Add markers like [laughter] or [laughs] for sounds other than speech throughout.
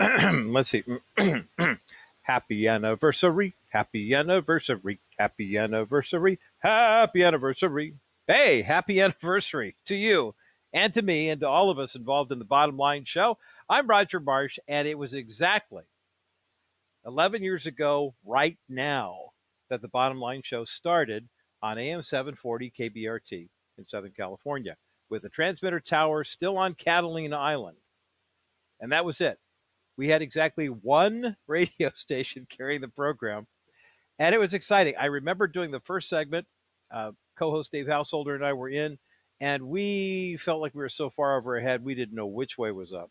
[clears throat] let's see. [clears throat] happy anniversary, happy anniversary, happy anniversary, happy anniversary. Hey, happy anniversary to you and to me and to all of us involved in the Bottom Line Show. I'm Roger Marsh, and it was exactly 11 years ago, right now, that the Bottom Line Show started on AM 740 KBRT in Southern California with the transmitter tower still on Catalina Island. And that was it. We had exactly one [laughs] radio station carrying the program, and it was exciting. I remember doing the first segment. Uh, co-host Dave Householder and I were in, and we felt like we were so far over ahead we didn't know which way was up.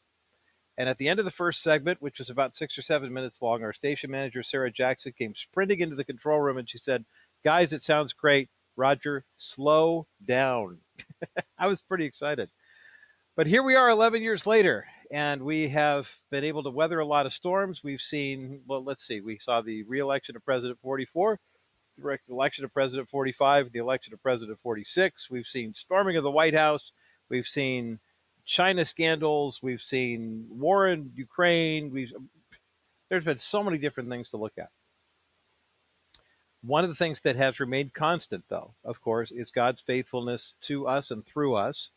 And at the end of the first segment, which was about six or seven minutes long, our station manager Sarah Jackson came sprinting into the control room and she said, "Guys, it sounds great. Roger, slow down." [laughs] I was pretty excited. But here we are 11 years later, and we have been able to weather a lot of storms. We've seen, well, let's see, we saw the reelection of President 44, the election of President 45, the election of President 46. We've seen storming of the White House. We've seen China scandals. We've seen war in Ukraine. We've um, there's been so many different things to look at. One of the things that has remained constant, though, of course, is God's faithfulness to us and through us.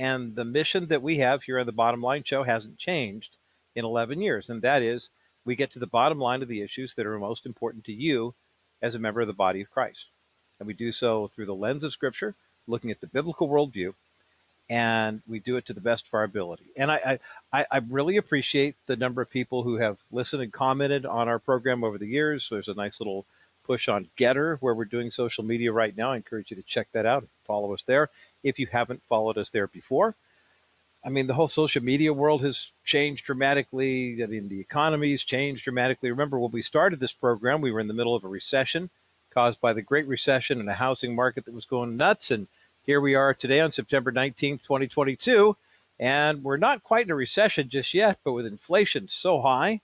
And the mission that we have here on the Bottom Line Show hasn't changed in 11 years. And that is we get to the bottom line of the issues that are most important to you as a member of the body of Christ. And we do so through the lens of Scripture, looking at the biblical worldview, and we do it to the best of our ability. And I, I, I really appreciate the number of people who have listened and commented on our program over the years. There's a nice little push on Gettr, where we're doing social media right now. I encourage you to check that out. Follow us there if you haven't followed us there before. I mean, the whole social media world has changed dramatically. I mean, the economy has changed dramatically. Remember, when we started this program, we were in the middle of a recession caused by the Great Recession and a housing market that was going nuts. And here we are today on September 19th, 2022. And we're not quite in a recession just yet, but with inflation so high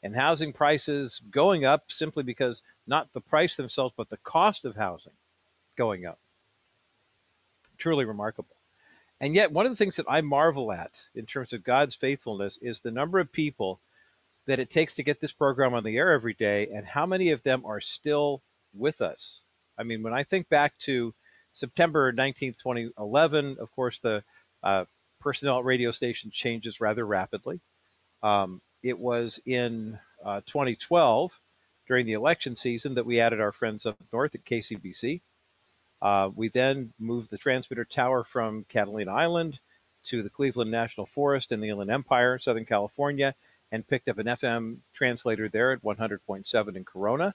and housing prices going up simply because not the price themselves, but the cost of housing going up. Truly remarkable. And yet, one of the things that I marvel at in terms of God's faithfulness is the number of people that it takes to get this program on the air every day and how many of them are still with us. I mean, when I think back to September 19th, 2011, of course, the uh, personnel radio station changes rather rapidly. Um, it was in uh, 2012 during the election season that we added our friends up north at KCBC. Uh, we then moved the transmitter tower from Catalina Island to the Cleveland National Forest in the Inland Empire, Southern California, and picked up an FM translator there at 100.7 in Corona.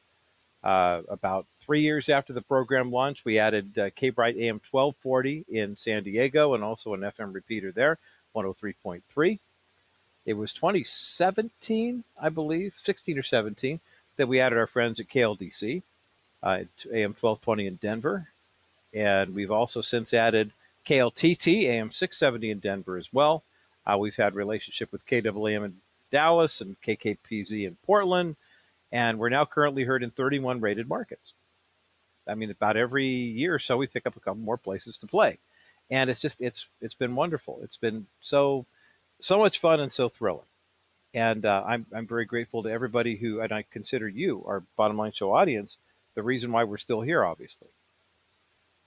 Uh, about three years after the program launched, we added uh, K-Bright AM 1240 in San Diego and also an FM repeater there, 103.3. It was 2017, I believe, 16 or 17, we added our friends at KLDC, uh, AM 1220 in Denver. And we've also since added KLTT, AM 670 in Denver as well. Uh, we've had relationship with KWAM in Dallas and KKPZ in Portland. And we're now currently heard in 31 rated markets. I mean, about every year or so, we pick up a couple more places to play. And it's just, it's, it's been wonderful. It's been so, so much fun and so thrilling. And uh, I'm, I'm very grateful to everybody who, and I consider you, our bottom line show audience, the reason why we're still here, obviously.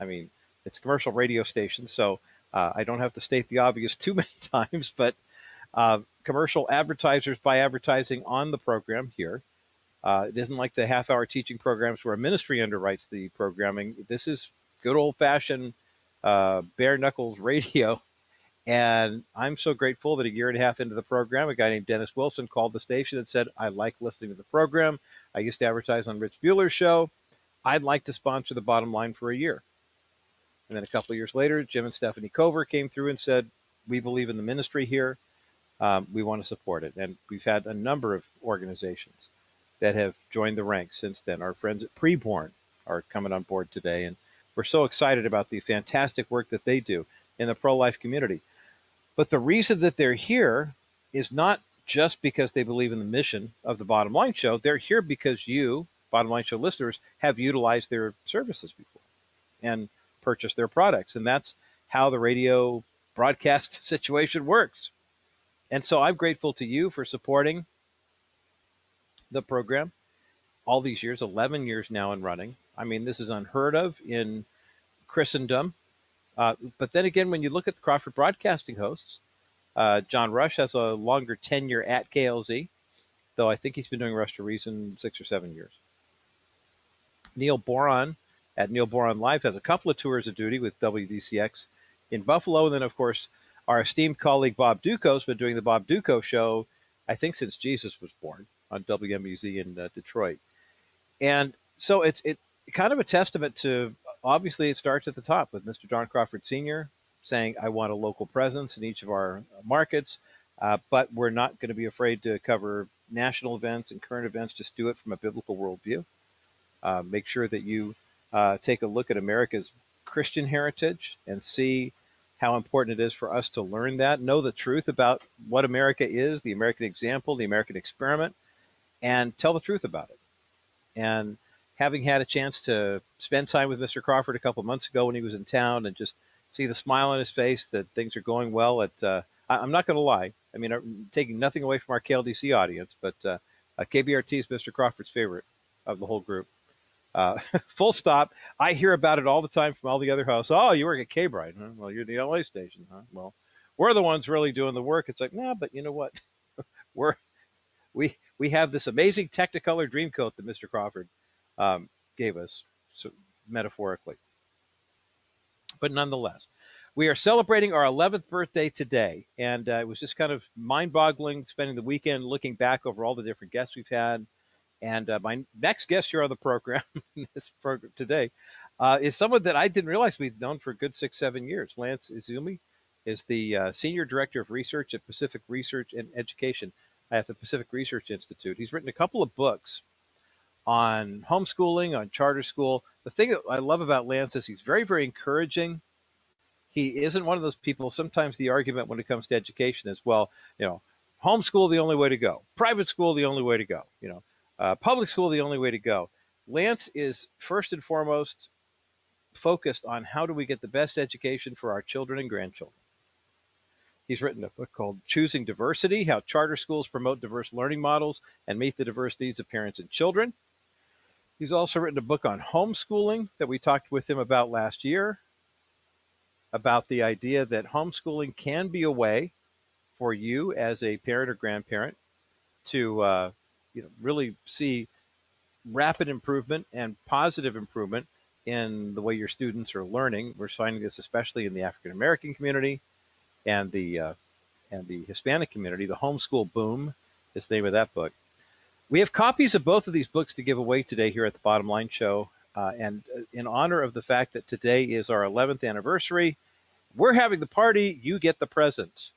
I mean, it's a commercial radio station, so uh, I don't have to state the obvious [laughs] too many times, but uh, commercial advertisers buy advertising on the program here. Uh, it isn't like the half hour teaching programs where a ministry underwrites the programming. This is good old fashioned uh, bare knuckles [laughs] radio and I'm so grateful that a year and a half into the program, a guy named Dennis Wilson called the station and said, I like listening to the program. I used to advertise on Rich Buhler's show. I'd like to sponsor the bottom line for a year. And then a couple of years later, Jim and Stephanie Cover came through and said, We believe in the ministry here. Um, we want to support it. And we've had a number of organizations that have joined the ranks since then. Our friends at Preborn are coming on board today. And we're so excited about the fantastic work that they do in the pro life community. But the reason that they're here is not just because they believe in the mission of the Bottom Line Show. They're here because you, Bottom Line Show listeners, have utilized their services before and purchased their products. And that's how the radio broadcast [laughs] situation works. And so I'm grateful to you for supporting the program all these years, 11 years now in running. I mean, this is unheard of in Christendom. Uh, but then again, when you look at the Crawford Broadcasting hosts, uh, John Rush has a longer tenure at KLZ, though I think he's been doing Rush to Reason six or seven years. Neil Boron at Neil Boron Live has a couple of tours of duty with WDCX in Buffalo. And then, of course, our esteemed colleague Bob Dutko has been doing the Bob Dutko show, I think, since Jesus was born on WMUZ in uh, Detroit. And so it's it kind of a testament to obviously it starts at the top with Mr. John Crawford Sr. saying, I want a local presence in each of our markets, uh, but we're not going to be afraid to cover national events and current events. Just do it from a biblical worldview. Uh, make sure that you uh, take a look at America's Christian heritage and see how important it is for us to learn that, know the truth about what America is, the American example, the American experiment, and tell the truth about it. And having had a chance to spend time with Mr. Crawford a couple months ago when he was in town and just see the smile on his face that things are going well at, uh, I, am not going to lie. I mean, I'm taking nothing away from our KLDC audience, but uh, uh, KBRT is Mr. Crawford's favorite of the whole group. Uh, [laughs] full stop. I hear about it all the time from all the other hosts. Oh, you work at K Bright. Huh? Well, you're the LA station. Huh? Well, we're the ones really doing the work. It's like, nah, but you know what? [laughs] we're we we have this amazing Technicolor Dreamcoat that Mr. Crawford um, gave us, so metaphorically. But nonetheless, we are celebrating our 11th birthday today, and uh, it was just kind of mind-boggling spending the weekend looking back over all the different guests we've had. And uh, my next guest here on the program, [laughs] this program today, uh, is someone that I didn't realize we've known for a good six, seven years. Lance Izumi is the uh, senior director of research at Pacific Research and Education at the Pacific Research Institute. He's written a couple of books on homeschooling, on charter school. The thing that I love about Lance is he's very, very encouraging. He isn't one of those people. Sometimes the argument when it comes to education is, well, you know, homeschool the only way to go, private school the only way to go, you know, uh, public school the only way to go. Lance is first and foremost focused on how do we get the best education for our children and grandchildren. He's written a book called Choosing Diversity How Charter Schools Promote Diverse Learning Models and Meet the Diverse Needs of Parents and Children. He's also written a book on homeschooling that we talked with him about last year about the idea that homeschooling can be a way for you as a parent or grandparent to uh, you know, really see rapid improvement and positive improvement in the way your students are learning. We're finding this especially in the African American community and the uh, and the Hispanic community. The homeschool boom is the name of that book. We have copies of both of these books to give away today here at the Bottom Line Show, uh, and uh, in honor of the fact that today is our 11th anniversary, we're having the party. You get the presents.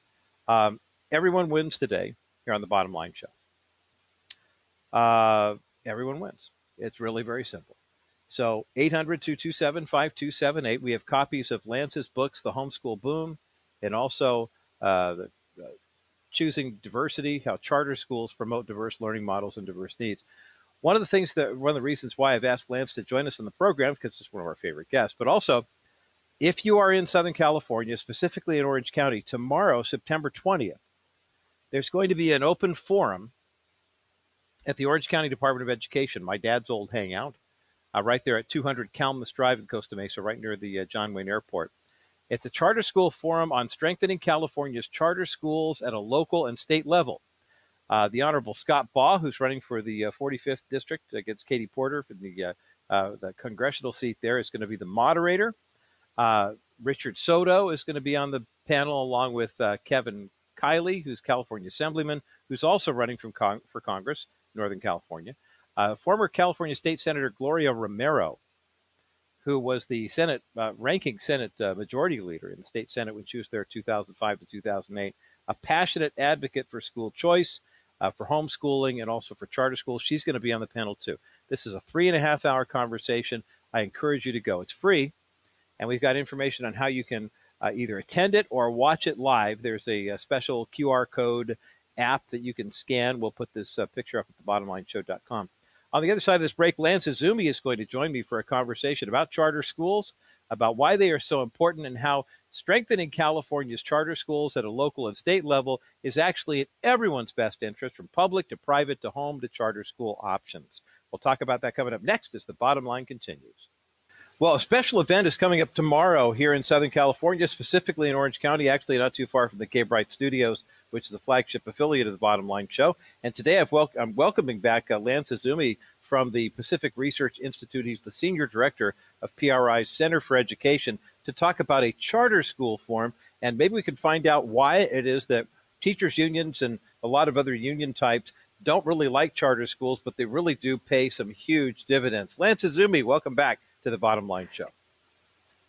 Um, everyone wins today here on the Bottom Line Show. Uh, everyone wins. It's really very simple. So 800 227 5278. We have copies of Lance's books, The Homeschool Boom, and also uh, the, choosing diversity, how charter schools promote diverse learning models and diverse needs. One of the things that one of the reasons why I've asked Lance to join us in the program because he's one of our favorite guests, but also if you are in Southern California, specifically in Orange County, tomorrow, September 20th, there's going to be an open forum at the Orange County Department of Education, my dad's old hangout, uh, right there at 200 Kalmus Drive in Costa Mesa, right near the uh, John Wayne Airport. It's a charter school forum on strengthening California's charter schools at a local and state level. Uh, the Honorable Scott Baugh, who's running for the uh, 45th district against Katie Porter for the uh, uh the congressional seat there, is going to be the moderator. Uh, Richard Soto is going to be on the panel along with uh, Kevin Kiley, who's California Assemblyman, who's also running from for Congress, Northern California. former California State Senator Gloria Romero who was the Senate uh, ranking Senate uh, majority leader in the state Senate when she was there 2005 to 2008. A passionate advocate for school choice, uh, for homeschooling, and also for charter schools. She's going to be on the panel too. This is a three and a half hour conversation. I encourage you to go. It's free, and we've got information on how you can uh, either attend it or watch it live. There's a, a, special QR code app that you can scan. We'll put this uh, picture up at the thebottomlineshow.com. On the other side of this break, Lance Izumi is going to join me for a conversation about charter schools, about why they are so important and how strengthening California's charter schools at a local and state level is actually in everyone's best interest, from public to private to home to charter school options. We'll talk about that coming up next as the bottom line continues. Well, a special event is coming up tomorrow here in Southern California, specifically in Orange County, actually not too far from the K Bright Studios, which is a flagship affiliate of the Bottom Line Show. And today I've wel- I'm welcoming back uh, Lance Izumi from the Pacific Research Institute. He's the senior director of PRI's Center for Education to talk about a charter school form. And maybe we can find out why it is that teachers' unions and a lot of other union types don't really like charter schools, but they really do pay some huge dividends. Lance Izumi, welcome back to the Bottom Line Show.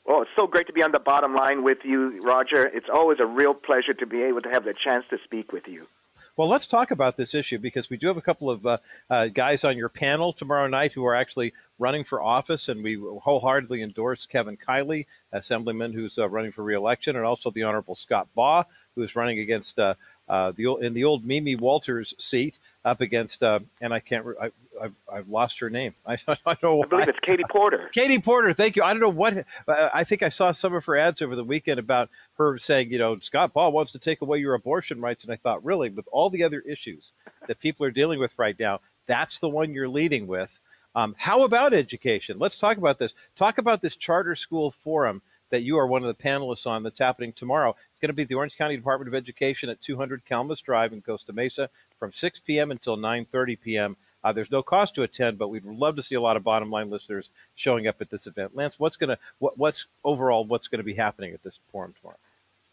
Well, it's so great to be on the bottom line with you, Roger. It's always a real pleasure to be able to have the chance to speak with you. Well, let's talk about this issue because we do have a couple of uh, uh, guys on your panel tomorrow night who are actually running for office, and we wholeheartedly endorse Kevin Kiley, Assemblyman who's uh, running for reelection, and also the Honorable Scott Baugh, who is running against uh, uh, the in the old Mimi Walters seat up against, uh, and I can't, I, I've, I've lost her name. I, [laughs] I don't know. I believe it's Katie Porter. [laughs] Katie Porter, thank you. I don't know what. Uh, I think I saw some of her ads over the weekend about her saying, you know, Scott Baugh wants to take away your abortion rights, and I thought, really, with all the other issues that people are dealing with right now, that's the one you're leading with. Um, how about education? Let's talk about this. Talk about this charter school forum that you are one of the panelists on that's happening tomorrow. It's going to be the Orange County Department of Education at 200 Kalmus Drive in Costa Mesa from 6 p.m. until 9:30 p.m. Uh, there's no cost to attend, but we'd love to see a lot of bottom line listeners showing up at this event. Lance, what's to what, what's overall what's going to be happening at this forum tomorrow?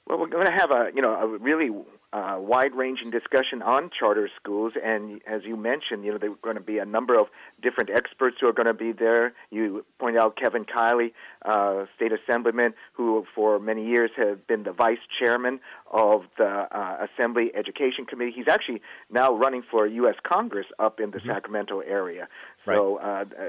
Well, we're going to have a you know a really uh, wide-ranging discussion on charter schools, and as you mentioned, you know there are going to be a number of different experts who are going to be there. You point out Kevin Kiley, uh, state assemblyman, who for many years has been the vice chairman of the uh, Assembly Education Committee. He's actually now running for U.S. Congress up in the mm-hmm. Sacramento area. So, right. Uh, uh,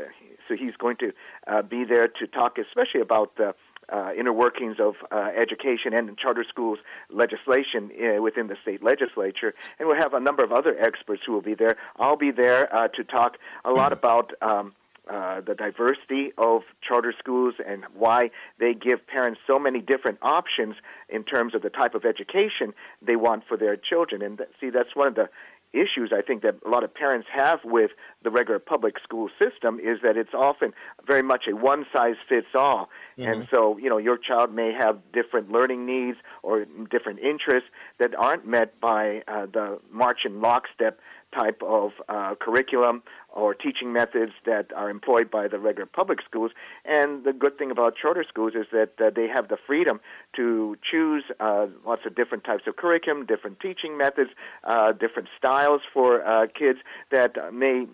so he's going to uh, be there to talk, especially about the uh, inner workings of uh, education and charter schools legislation uh, within the state legislature. And we'll have a number of other experts who will be there. I'll be there uh, to talk a lot about. Um, uh, the diversity of charter schools and why they give parents so many different options in terms of the type of education they want for their children. And see, that's one of the issues I think that a lot of parents have with the regular public school system is that it's often very much a one size fits all. Mm-hmm. And so, you know, your child may have different learning needs or different interests that aren't met by uh, the march in lockstep type of uh, curriculum or teaching methods that are employed by the regular public schools. And the good thing about charter schools is that uh, they have the freedom to choose uh, lots of different types of curriculum, different teaching methods, uh, different styles for uh, kids that may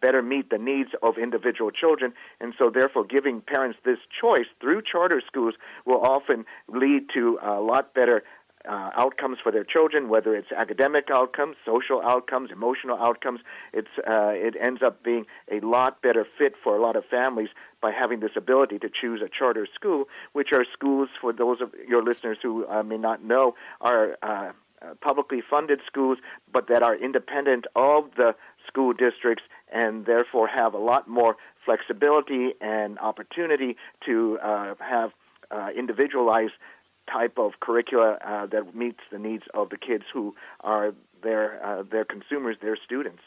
better meet the needs of individual children. And so, therefore, giving parents this choice through charter schools will often lead to a lot better uh, outcomes for their children, whether it's academic outcomes, social outcomes, emotional outcomes. It's uh, it ends up being a lot better fit for a lot of families by having this ability to choose a charter school, which are schools for those of your listeners who uh, may not know are. Uh, uh, publicly funded schools, but that are independent of the school districts and therefore have a lot more flexibility and opportunity to uh, have uh, individualized type of curricula uh, that meets the needs of the kids who are their uh, their consumers, their students.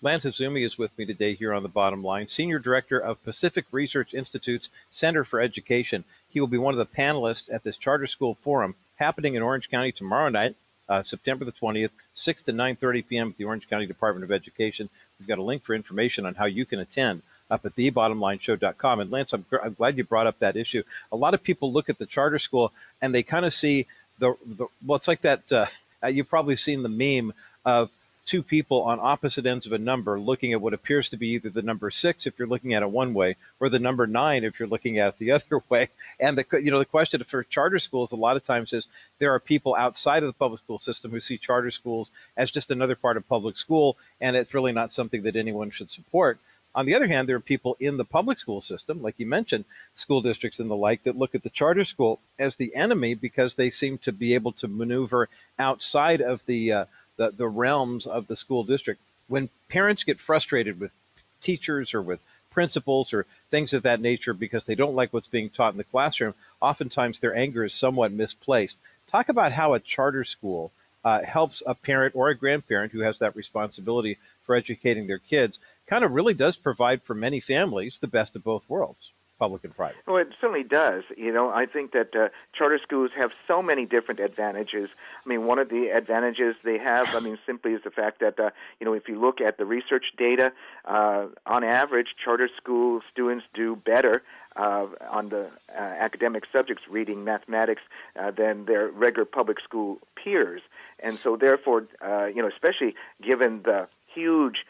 Lance Izumi is with me today here on the bottom line, Senior Director of Pacific Research Institute's Center for Education. He will be one of the panelists at this charter school forum happening in Orange County tomorrow night, uh, September the 20th, 6 to 9.30 p.m. at the Orange County Department of Education. We've got a link for information on how you can attend up at thebottomlineshow.com. And Lance, I'm, I'm glad you brought up that issue. A lot of people look at the charter school and they kind of see the, the well, it's like that. Uh, you've probably seen the meme of two people on opposite ends of a number looking at what appears to be either the number six if you're looking at it one way or the number nine if you're looking at it the [laughs] other way and the you know the question for charter schools a lot of times is there are people outside of the public school system who see charter schools as just another part of public school and it's really not something that anyone should support on the other hand, there are people in the public school system, like you mentioned, school districts and the like, that look at the charter school as the enemy because they seem to be able to maneuver outside of the uh, the, the realms of the school district. When parents get frustrated with teachers or with principals or things of that nature because they don't like what's being taught in the classroom, oftentimes their anger is somewhat misplaced. Talk about how a charter school uh, helps a parent or a grandparent who has that responsibility for educating their kids, kind of really does provide for many families the best of both worlds public and private. Well, it certainly does. You know, I think that uh, charter schools have so many different advantages. I mean, one of the advantages they have, I mean, simply is the fact that, uh, you know, if you look at the research data, uh, on average, charter school students do better uh, on the uh, academic subjects, reading, mathematics, uh, than their regular public school peers. And so, therefore, uh, you know, especially given the huge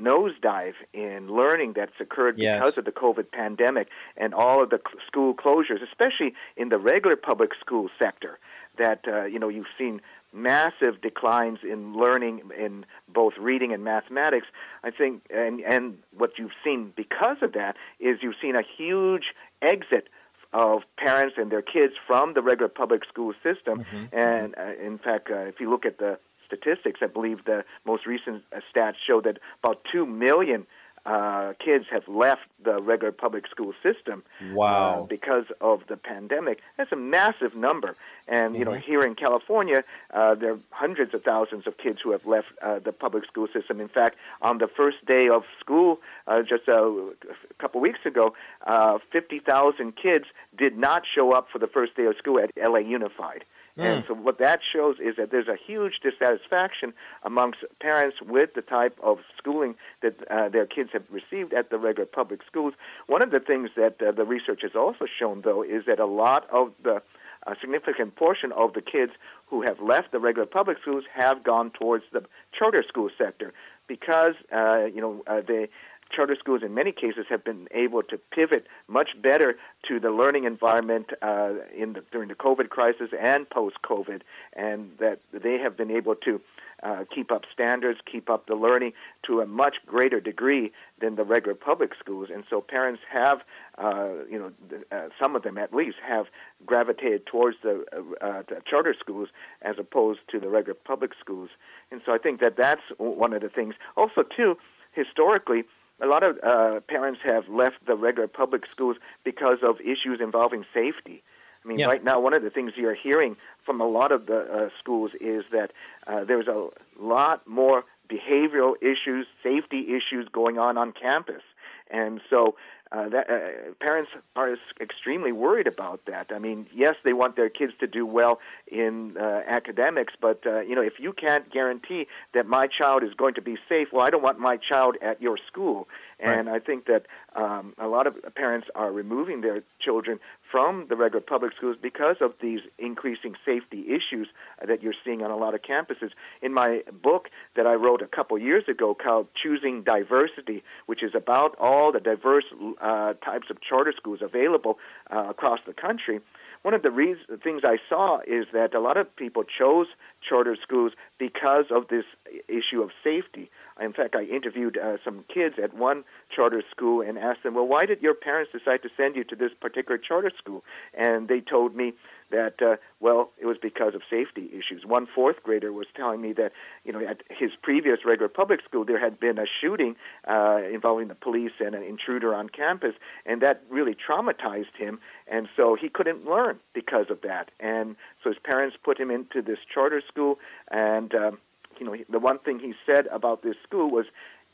nosedive in learning that's occurred yes. because of the COVID pandemic and all of the school closures, especially in the regular public school sector. That uh, you know you've seen massive declines in learning in both reading and mathematics. I think, and and what you've seen because of that is you've seen a huge exit of parents and their kids from the regular public school system. Mm-hmm. And uh, in fact, uh, if you look at the statistics. I believe the most recent uh, stats show that about 2 million uh, kids have left the regular public school system wow. uh, because of the pandemic. That's a massive number. And, mm-hmm. you know, mm-hmm. here in California, uh, there are hundreds of thousands of kids who have left uh, the public school system. In fact, on the first day of school, uh, just a, a couple weeks ago, uh, 50,000 kids did not show up for the first day of school at LA Unified. Mm. And so what that shows is that there's a huge dissatisfaction amongst parents with the type of schooling that uh, their kids have received at the regular public schools. One of the things that uh, the research has also shown, though, is that a lot of the a significant portion of the kids who have left the regular public schools have gone towards the charter school sector because uh, you know uh, they charter schools in many cases have been able to pivot much better to the learning environment uh, in the, during the COVID crisis and post-COVID, and that they have been able to uh, keep up standards, keep up the learning to a much greater degree than the regular public schools. And so parents have, uh, you know, uh, some of them at least have gravitated towards the, uh, uh, the charter schools as opposed to the regular public schools. And so I think that that's one of the things. Also, too, historically, a lot of uh, parents have left the regular public schools because of issues involving safety. I mean, yeah. right now, one of the things you're hearing from a lot of the uh, schools is that uh, there's a lot more behavioral issues, safety issues going on on campus. And so uh, that, uh, parents are extremely worried about that. I mean, yes, they want their kids to do well in uh, academics, but uh, you know, if you can't guarantee that my child is going to be safe, well, I don't want my child at your school. And right. I think that um, a lot of parents are removing their children from the regular public schools because of these increasing safety issues that you're seeing on a lot of campuses. In my book that I wrote a couple years ago called Choosing Diversity, which is about all the diverse uh, types of charter schools available uh, across the country, one of the reasons, things I saw is that a lot of people chose charter schools because of this issue of safety. In fact, I interviewed uh, some kids at one charter school and asked them, well, why did your parents decide to send you to this particular charter school? And they told me that, uh, well, it was because of safety issues. One fourth grader was telling me that, you know, at his previous regular public school, there had been a shooting uh, involving the police and an intruder on campus, and that really traumatized him. And so he couldn't learn because of that. And so his parents put him into this charter school, and, um, you know, the one thing he said about this school was,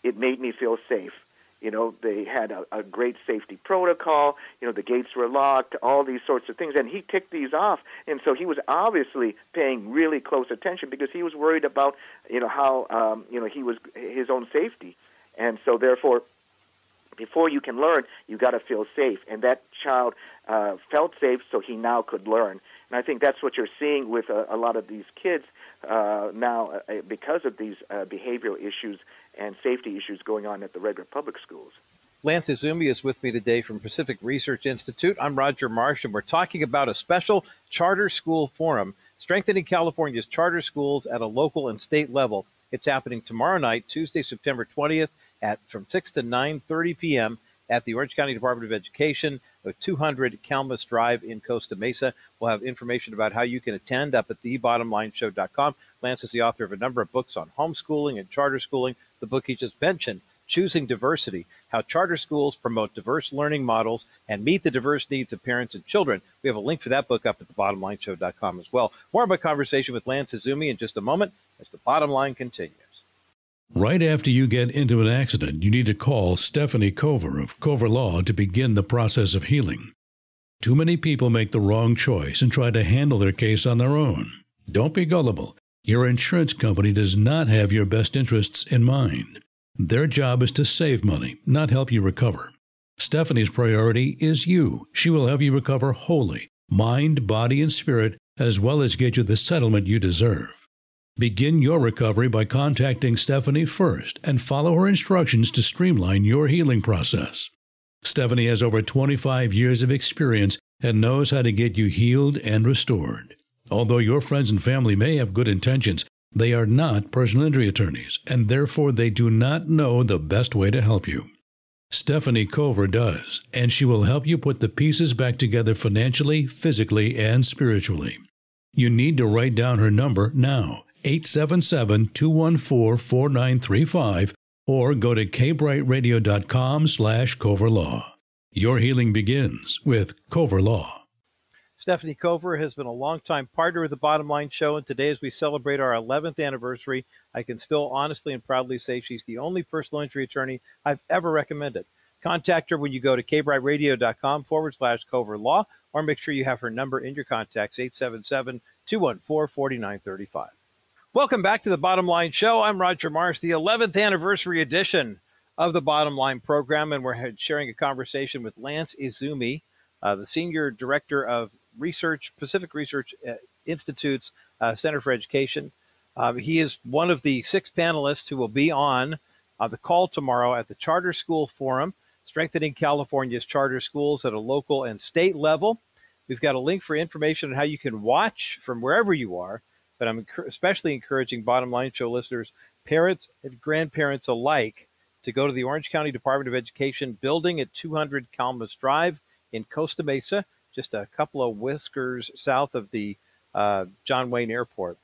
it made me feel safe. You know, they had a, a great safety protocol. You know, the gates were locked, all these sorts of things. And he ticked these off. And so he was obviously paying really close attention because he was worried about, you know, how, um, you know, he was his own safety. And so therefore, before you can learn, you got to feel safe. And that child uh, felt safe, so he now could learn. And I think that's what you're seeing with a, a lot of these kids uh, now uh, because of these uh, behavioral issues and safety issues going on at the regular public schools. Lance Izumi is with me today from Pacific Research Institute. I'm Roger Marsh, and we're talking about a special charter school forum strengthening California's charter schools at a local and state level. It's happening tomorrow night, Tuesday, September 20th, at from 6 to 9:30 p.m. at the Orange County Department of Education, 200 Kalmus Drive in Costa Mesa. We'll have information about how you can attend up at thebottomlineshow.com. Lance is the author of a number of books on homeschooling and charter schooling. The book he just mentioned, Choosing Diversity How Charter Schools Promote Diverse Learning Models and Meet the Diverse Needs of Parents and Children. We have a link for that book up at thebottomlineshow.com as well. More of my conversation with Lance Izumi in just a moment as the bottom line continues. Right after you get into an accident, you need to call Stephanie Cover of Cover Law to begin the process of healing. Too many people make the wrong choice and try to handle their case on their own. Don't be gullible. Your insurance company does not have your best interests in mind. Their job is to save money, not help you recover. Stephanie's priority is you. She will help you recover wholly, mind, body, and spirit, as well as get you the settlement you deserve. Begin your recovery by contacting Stephanie first and follow her instructions to streamline your healing process. Stephanie has over 25 years of experience and knows how to get you healed and restored. Although your friends and family may have good intentions, they are not personal injury attorneys, and therefore they do not know the best way to help you. Stephanie Cover does, and she will help you put the pieces back together financially, physically, and spiritually. You need to write down her number now 877 214 4935 or go to kbrightradio.com slash coverlaw. Your healing begins with Cover Law. Stephanie Cover has been a longtime partner of the Bottom Line Show, and today, as we celebrate our 11th anniversary, I can still honestly and proudly say she's the only personal injury attorney I've ever recommended. Contact her when you go to kbrightradio.com forward slash Cover Law, or make sure you have her number in your contacts, 877 214 4935. Welcome back to the Bottom Line Show. I'm Roger Marsh, the 11th anniversary edition of the Bottom Line program, and we're sharing a conversation with Lance Izumi, uh, the Senior Director of Research, Pacific Research uh, Institute's uh, Center for Education. Um, he is one of the six panelists who will be on uh, the call tomorrow at the Charter School Forum, strengthening California's charter schools at a local and state level. We've got a link for information on how you can watch from wherever you are but I'm especially encouraging bottom line show listeners, parents and grandparents alike, to go to the Orange County Department of Education building at 200 Kalmus Drive in Costa Mesa, just a couple of whiskers south of the uh, John Wayne Airport.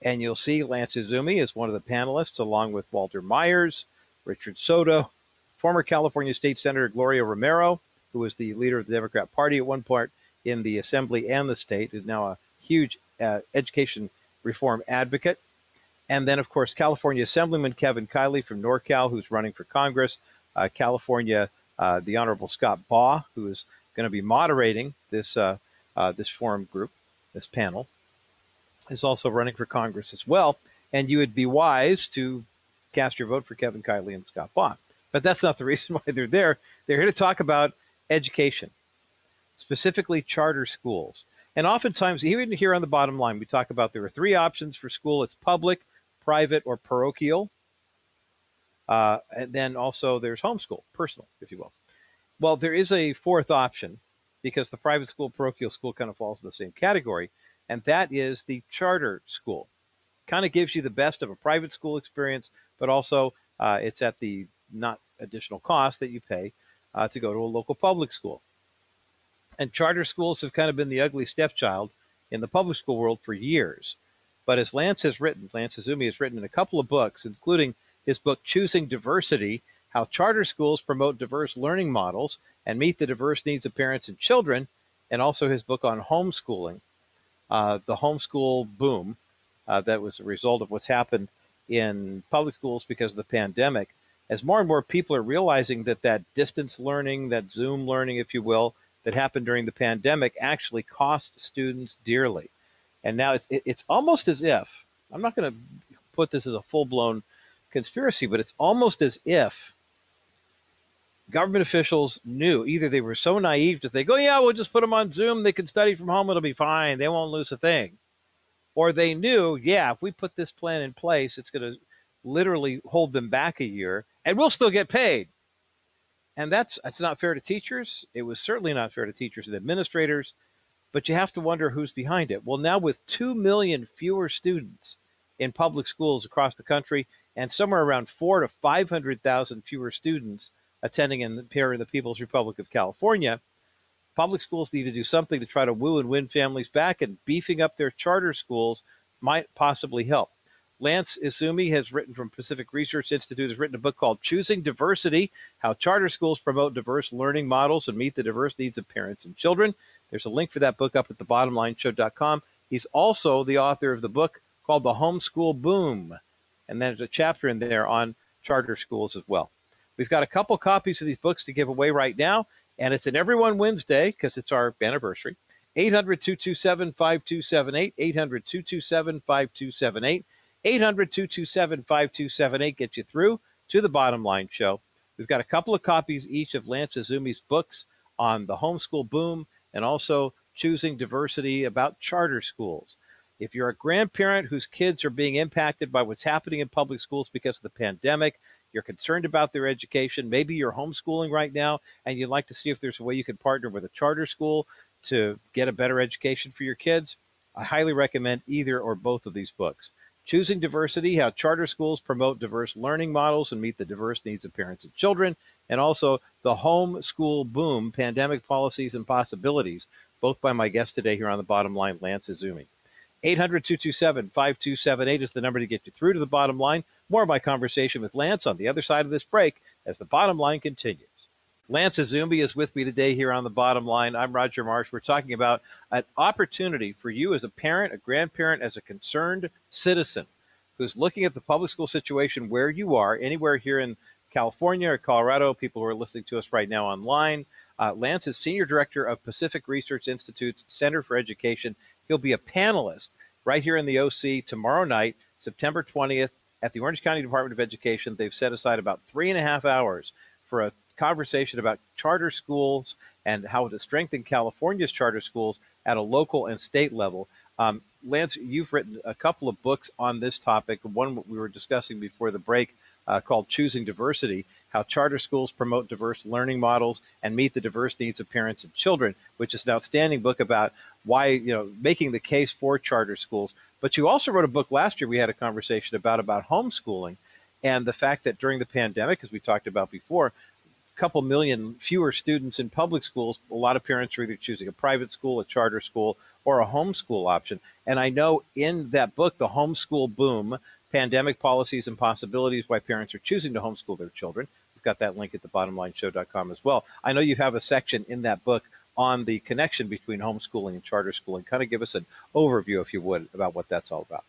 And you'll see Lance Izumi is one of the panelists, along with Walter Myers, Richard Soto, former California State Senator Gloria Romero, who was the leader of the Democrat Party at one point in the Assembly and the state, is now a huge uh, education reform advocate. And then, of course, California Assemblyman Kevin Kiley from NorCal, who's running for Congress. Uh, California, uh, the Honorable Scott Baugh, who is going to be moderating this uh, uh, this forum group, this panel, is also running for Congress as well. And you would be wise to cast your vote for Kevin Kiley and Scott Baugh. But that's not the [laughs] reason why they're there. They're here to talk about education, specifically charter schools. And oftentimes, even here on the bottom line, we talk about there are three options for school it's public, private, or parochial. Uh, and then also there's homeschool, personal, if you will. Well, there is a fourth option because the private school, parochial school kind of falls in the same category, and that is the charter school. Kind of gives you the best of a private school experience, but also uh, it's at the not additional cost that you pay uh, to go to a local public school. And charter schools have kind of been the ugly stepchild in the public school world for years. But as Lance has written, Lance Izumi has written in a couple of books, including his book Choosing Diversity How Charter Schools Promote Diverse Learning Models and Meet the Diverse Needs of Parents and Children, and also his book on homeschooling, uh, the homeschool boom uh, that was a result of what's happened in public schools because of the pandemic. As more and more people are realizing that that distance learning, that Zoom learning, if you will, that happened during the pandemic actually cost students dearly. And now it's, it's almost as if, I'm not going to put this as a full blown conspiracy, but it's almost as if government officials knew either they were so naive to think, oh, yeah, we'll just put them on Zoom. They can study from home. It'll be fine. They won't lose a thing. Or they knew, yeah, if we put this plan in place, it's going to literally hold them back a year and we'll still get paid. And that's that's not fair to teachers. It was certainly not fair to teachers and administrators, but you have to wonder who's behind it. Well, now with 2 million fewer students in public schools across the country and somewhere around 4 to 500,000 fewer students attending in the, in the People's Republic of California, public schools need to do something to try to woo and win families back and beefing up their charter schools might possibly help. Lance Izumi has written from Pacific Research Institute, has written a book called Choosing Diversity How Charter Schools Promote Diverse Learning Models and Meet the Diverse Needs of Parents and Children. There's a link for that book up at thebottomlineshow.com. He's also the author of the book called The Homeschool Boom. And there's a chapter in there on charter schools as well. We've got a couple copies of these books to give away right now, and it's an Everyone Wednesday because it's our anniversary. 800 227 5278, 800 227 5278. 800 227 5278 gets you through to the bottom line show. We've got a couple of copies each of Lance Izumi's books on the homeschool boom and also choosing diversity about charter schools. If you're a grandparent whose kids are being impacted by what's happening in public schools because of the pandemic, you're concerned about their education, maybe you're homeschooling right now, and you'd like to see if there's a way you can partner with a charter school to get a better education for your kids, I highly recommend either or both of these books. Choosing Diversity How Charter Schools Promote Diverse Learning Models and Meet the Diverse Needs of Parents and Children, and also The Home School Boom Pandemic Policies and Possibilities, both by my guest today here on the bottom line, Lance Izumi. 800 227 5278 is the number to get you through to the bottom line. More of my conversation with Lance on the other side of this break as the bottom line continues. Lance Izumi is with me today here on the bottom line. I'm Roger Marsh. We're talking about an opportunity for you as a parent, a grandparent, as a concerned citizen who's looking at the public school situation where you are, anywhere here in California or Colorado, people who are listening to us right now online. Uh, Lance is Senior Director of Pacific Research Institute's Center for Education. He'll be a panelist right here in the OC tomorrow night, September 20th, at the Orange County Department of Education. They've set aside about three and a half hours for a conversation about charter schools and how to strengthen California's charter schools at a local and state level. Um, Lance, you've written a couple of books on this topic. One we were discussing before the break uh, called Choosing Diversity How Charter Schools Promote Diverse Learning Models and Meet the Diverse Needs of Parents and Children, which is an outstanding book about why, you know, making the case for charter schools. But you also wrote a book last year we had a conversation about about homeschooling and the fact that during the pandemic, as we talked about before, a couple million fewer students in public schools, a lot of parents are either choosing a private school, a charter school, or a homeschool option. And I know in that book, The Homeschool Boom Pandemic Policies and Possibilities Why Parents Are Choosing to Homeschool Their Children. We've got that link at the thebottomlineshow.com as well. I know you have a section in that book on the connection between homeschooling and charter schooling. Kind of give us an overview, if you would, about what that's all about.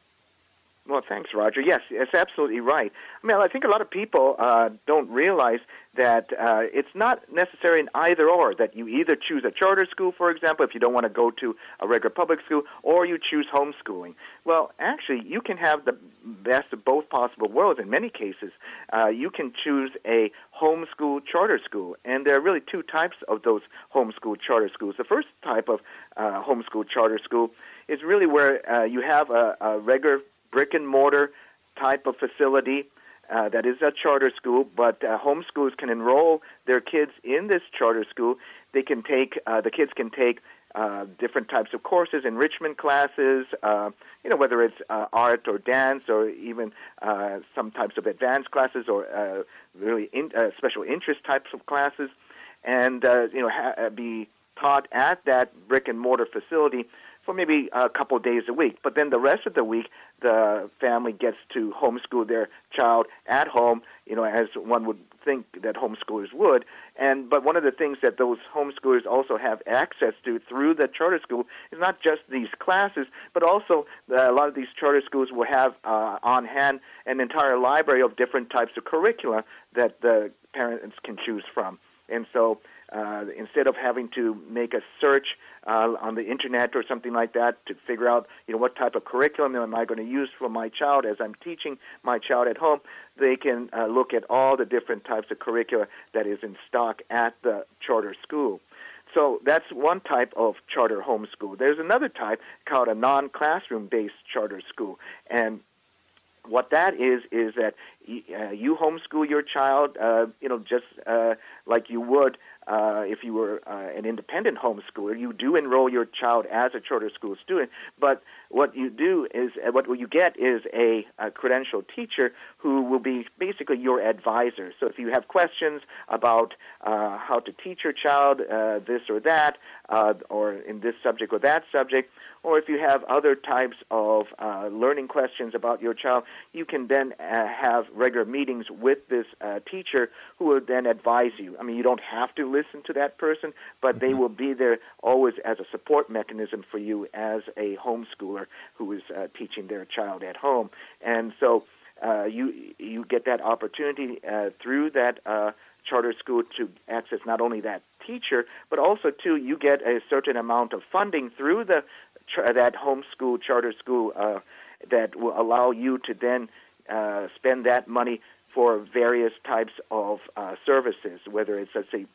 Well, thanks, Roger. Yes, it's absolutely right. I mean, I think a lot of people uh, don't realize that uh, it's not necessarily an either or, that you either choose a charter school, for example, if you don't want to go to a regular public school, or you choose homeschooling. Well, actually, you can have the best of both possible worlds in many cases. Uh, you can choose a homeschool charter school, and there are really two types of those homeschool charter schools. The first type of uh, homeschool charter school is really where uh, you have a, a regular brick and mortar type of facility uh, that is a charter school, but uh, homeschools can enroll their kids in this charter school. They can take uh, the kids can take uh, different types of courses, enrichment classes, uh, you know, whether it's uh, art or dance or even uh, some types of advanced classes or uh, really in, uh, special interest types of classes, and uh, you know, ha- be taught at that brick and mortar facility for maybe a couple days a week. But then the rest of the week, the family gets to homeschool their child at home, you know, as one would think that homeschoolers would. And but one of the things that those homeschoolers also have access to through the charter school is not just these classes, but also uh, a lot of these charter schools will have uh, on hand an entire library of different types of curricula that the parents can choose from. And so uh, instead of having to make a search uh, on the internet or something like that to figure out, you know, what type of curriculum am I going to use for my child as I'm teaching my child at home. They can uh, look at all the different types of curricula that is in stock at the charter school. So that's one type of charter homeschool. There's another type called a non-classroom based charter school, and what that is is that uh, you homeschool your child, uh, you know, just uh, like you would uh, if you were uh, an independent homeschooler, you do enroll your child as a charter school student, but what you do is uh, what you get is a, a credentialed teacher who will be basically your advisor. So if you have questions about uh, how to teach your child uh, this or that, uh, or in this subject or that subject, or if you have other types of uh, learning questions about your child, you can then uh, have regular meetings with this uh, teacher who will then advise you. I mean, you don't have to listen to that person, but they mm-hmm. will be there always as a support mechanism for you as a homeschooler who is uh, teaching their child at home. And so uh, you you get that opportunity uh, through that charter school to access not only that teacher, but also too you get a certain amount of funding through the that homeschool charter school uh, that will allow you to then uh, spend that money for various types of uh, services, whether it's, let's say,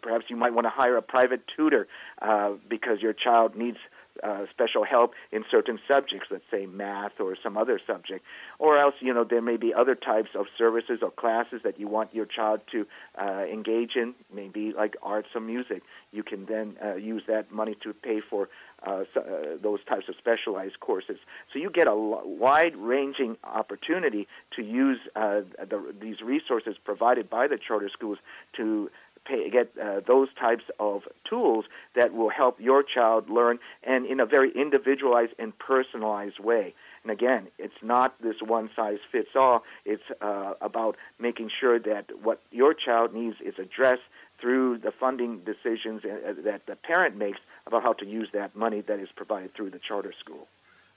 perhaps you might want to hire a private tutor uh, because your child needs uh, special help in certain subjects, let's say math or some other subject, or else you know there may be other types of services or classes that you want your child to uh, engage in, maybe like arts or music. You can then uh, use that money to pay for uh, so, uh, those types of specialized courses. So you get a wide-ranging opportunity to use uh, the, these resources provided by the charter schools to pay, get uh, those types of tools that will help your child learn and in a very individualized and personalized way. And again, it's not this one size fits all. It's uh, about making sure that what your child needs is addressed through the funding decisions uh, that the parent makes about how to use that money that is provided through the charter school.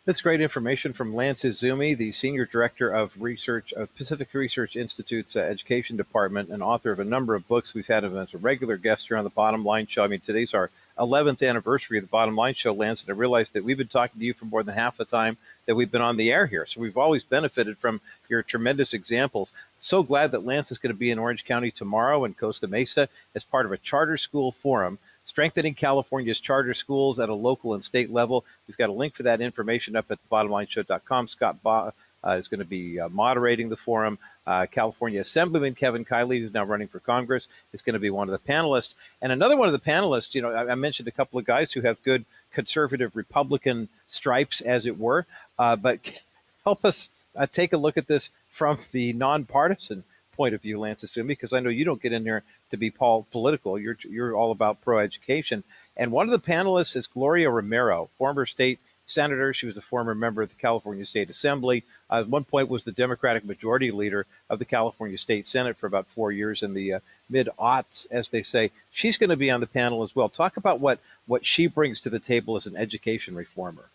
That's great information from Lance Izumi, the Senior Director of Research of Pacific Research Institute's uh, Education Department and author of a number of books. We've had him as a regular guest here on the Bottom Line Show. I mean, today's our 11th anniversary of the Bottom Line Show, Lance, and I realized that we've been talking to you for more than half the time that we've been on the air here. So we've always benefited from your tremendous examples. So glad that Lance is going to be in Orange County tomorrow in Costa Mesa as part of a charter school forum strengthening California's charter schools at a local and state level. We've got a link for that information up at thebottomlineshow.com. Scott ba- uh, is going to be uh, moderating the forum. Uh, California Assemblyman Kevin Kiley, who's now running for Congress, is going to be one of the panelists. And another one of the panelists, you know, I, I mentioned a couple of guys who have good conservative Republican stripes, as it were, uh, but [laughs] help us uh, take a look at this from the nonpartisan point of view, Lance Izumi, because I know you don't get in there to be Paul political. You're you're all about pro education. And one of the panelists is Gloria Romero, former state senator. She was a former member of the California State Assembly. Uh, at one point, was the Democratic majority leader of the California State Senate for about four years in the uh, mid aughts, as they say. She's going to be on the panel as well. Talk about what what she brings to the table as an education reformer.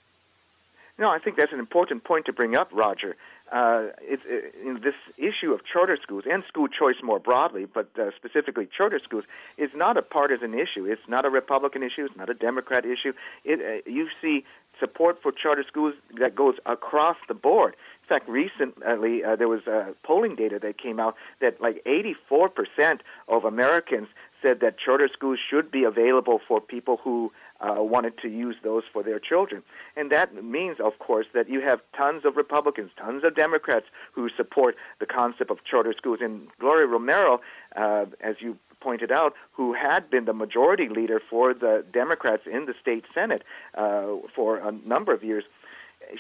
No, I think that's an important point to bring up, Roger uh, it's uh, this issue of charter schools and school choice more broadly, but uh, specifically charter schools, is not a partisan issue. It's not a Republican issue. It's not a Democrat issue. It, uh, you see support for charter schools that goes across the board. In fact, recently uh, there was uh, polling data that came out that like 84% of Americans said that charter schools should be available for people who uh, wanted to use those for their children. And that means, of course, that you have tons of Republicans, tons of Democrats who support the concept of charter schools. And Gloria Romero, uh, as you pointed out, who had been the majority leader for the Democrats in the state Senate uh, for a number of years,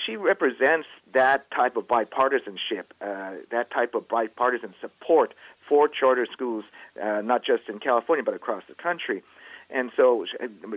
she represents that type of bipartisanship, uh, that type of bipartisan support for charter schools, uh, not just in California but across the country. And so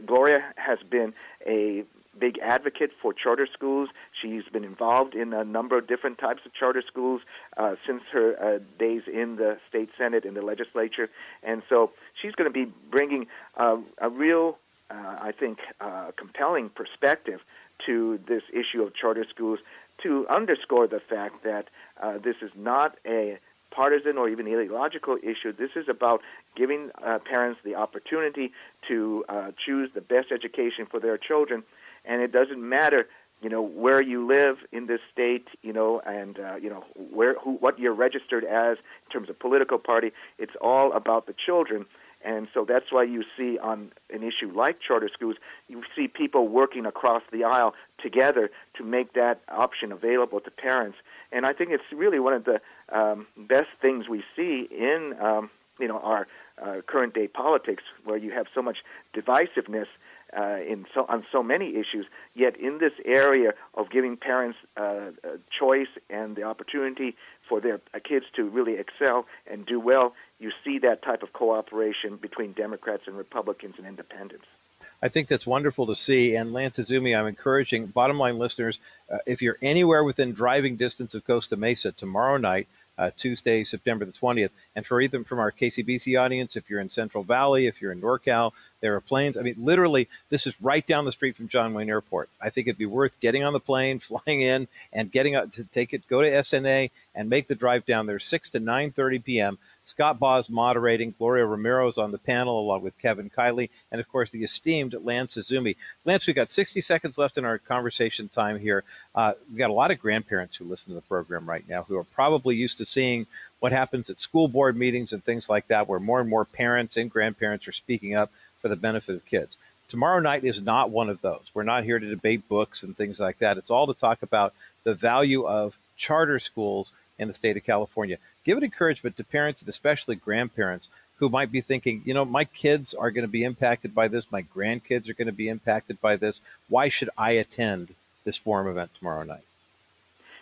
Gloria has been a big advocate for charter schools. She's been involved in a number of different types of charter schools uh, since her uh, days in the state senate in the legislature, and so she's going to be bringing uh, a real, uh, I think, uh, compelling perspective to this issue of charter schools to underscore the fact that uh, this is not a partisan or even ideological issue. This is about giving uh, parents the opportunity to uh, choose the best education for their children, and it doesn't matter, you know, where you live in this state, you know, and uh, you know where who what you're registered as in terms of political party. It's all about the children. And so that's why you see on an issue like charter schools, you see people working across the aisle together to make that option available to parents. And I think it's really one of the um, best things we see in um, you know our uh, current day politics, where you have so much divisiveness. uh, in so on so many issues. Yet in this area of giving parents uh, choice and the opportunity for their uh, kids to really excel and do well, you see that type of cooperation between Democrats and Republicans and independents. I think that's wonderful to see. And Lance Izumi, I'm encouraging bottom line listeners, uh, if you're anywhere within driving distance of Costa Mesa tomorrow night, uh, Tuesday, September the 20th. And for even from our KCBC audience, if you're in Central Valley, if you're in NorCal, there are planes. I mean, literally, this is right down the street from John Wayne Airport. I think it'd be worth getting on the plane, [laughs] flying in, and getting up to take it, go to SNA, and make the drive down there 6 to 9:30 p.m. Scott Baugh moderating. Gloria Romero is on the panel along with Kevin Kiley and, of course, the esteemed Lance Izumi. Lance, we've got 60 seconds left in our conversation time here. Uh, we've got a lot of grandparents who listen to the program right now who are probably used to seeing what happens at school board meetings and things like that, where more and more parents and grandparents are speaking up for the benefit of kids. Tomorrow night is not one of those. We're not here to debate books and things like that. It's all to talk about the value of charter schools in the state of California give it encouragement to parents and especially grandparents who might be thinking, you know, my kids are going to be impacted by this, my grandkids are going to be impacted by this. Why should I attend this forum event tomorrow night?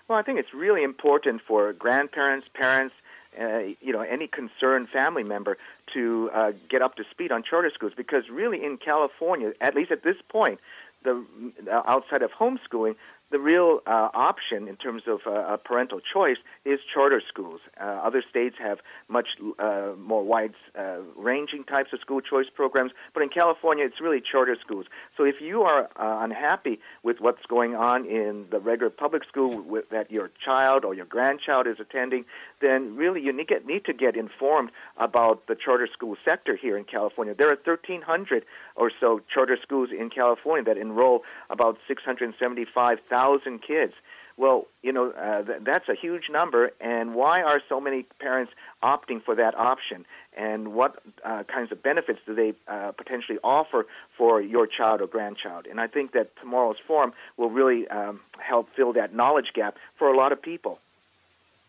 Well, I think it's really important for grandparents, parents, uh, you know, any concerned family member to uh, get up to speed on charter schools because really in California, at least at this point, the uh, outside of homeschooling, the real uh, option in terms of uh, parental choice is charter schools. Uh, other states have much uh, more wide uh, ranging types of school choice programs, but in California, it's really charter schools. So if you are uh, unhappy with what's going on in the regular public school with, that your child or your grandchild is attending, then really you need, get, need to get informed about the charter school sector here in California. There are 1,300 or so charter schools in California that enroll about 675,000 kids. Well, you know, uh, th- that's a huge number, and why are so many parents opting for that option? And what uh, kinds of benefits do they uh, potentially offer for your child or grandchild? And I think that tomorrow's forum will really um, help fill that knowledge gap for a lot of people.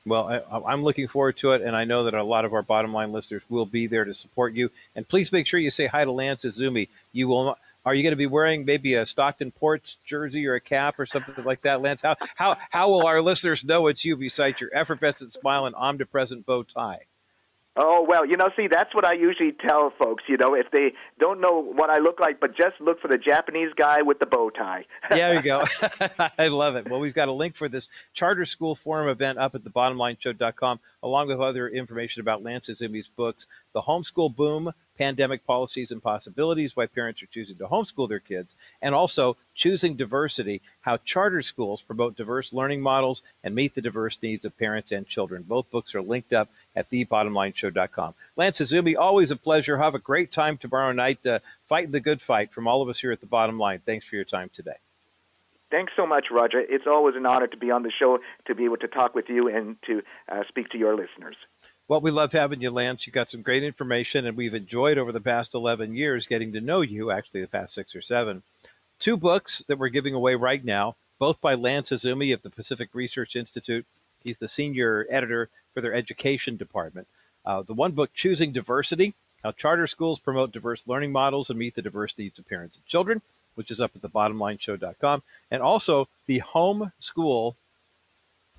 Well, I, am looking forward to it, and I know that a lot of our bottom line listeners will be there to support you. And please make sure you say hi to Lance Izumi. You will. Are you going to be wearing maybe a Stockton Ports jersey or a cap or something like that, Lance? How how how will our listeners know it's you besides your effervescent smile and omnipresent bow tie? Oh well, you know, see, that's what I usually tell folks. You know, if they don't know what I look like, but just look for the Japanese guy with the bow tie. [laughs] there you go. [laughs] I love it. Well, we've got a link for this charter school forum event up at thebottomlineshow.com, along with other information about Lance Izumi's books, The Homeschool Boom, Pandemic Policies and Possibilities, Why Parents Are Choosing to Homeschool Their Kids, and also Choosing Diversity, How Charter Schools Promote Diverse Learning Models and Meet the Diverse Needs of Parents and Children. Both books are linked up at thebottomlineshow.com. Lance Izumi, always a pleasure. Have a great time tomorrow night uh, fighting the good fight from all of us here at the bottom line. Thanks for your time today. Thanks so much, Roger. It's always an honor to be on the show, to be able to talk with you and to uh, speak to your listeners. Well, we love having you, Lance. You got some great information, and we've enjoyed over the past 11 years getting to know you, actually, the past six or seven. Two books that we're giving away right now, both by Lance Izumi of the Pacific Research Institute. He's the senior editor for their education department. Uh, the one book, Choosing Diversity How Charter Schools Promote Diverse Learning Models and Meet the Diverse Needs of Parents and Children, which is up at the thebottomlineshow.com. And also the Home School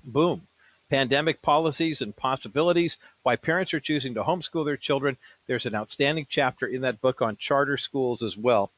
Boom Pandemic Policies and Possibilities Why Parents Are Choosing to Homeschool Their Children. There's an outstanding chapter in that book on charter schools as well.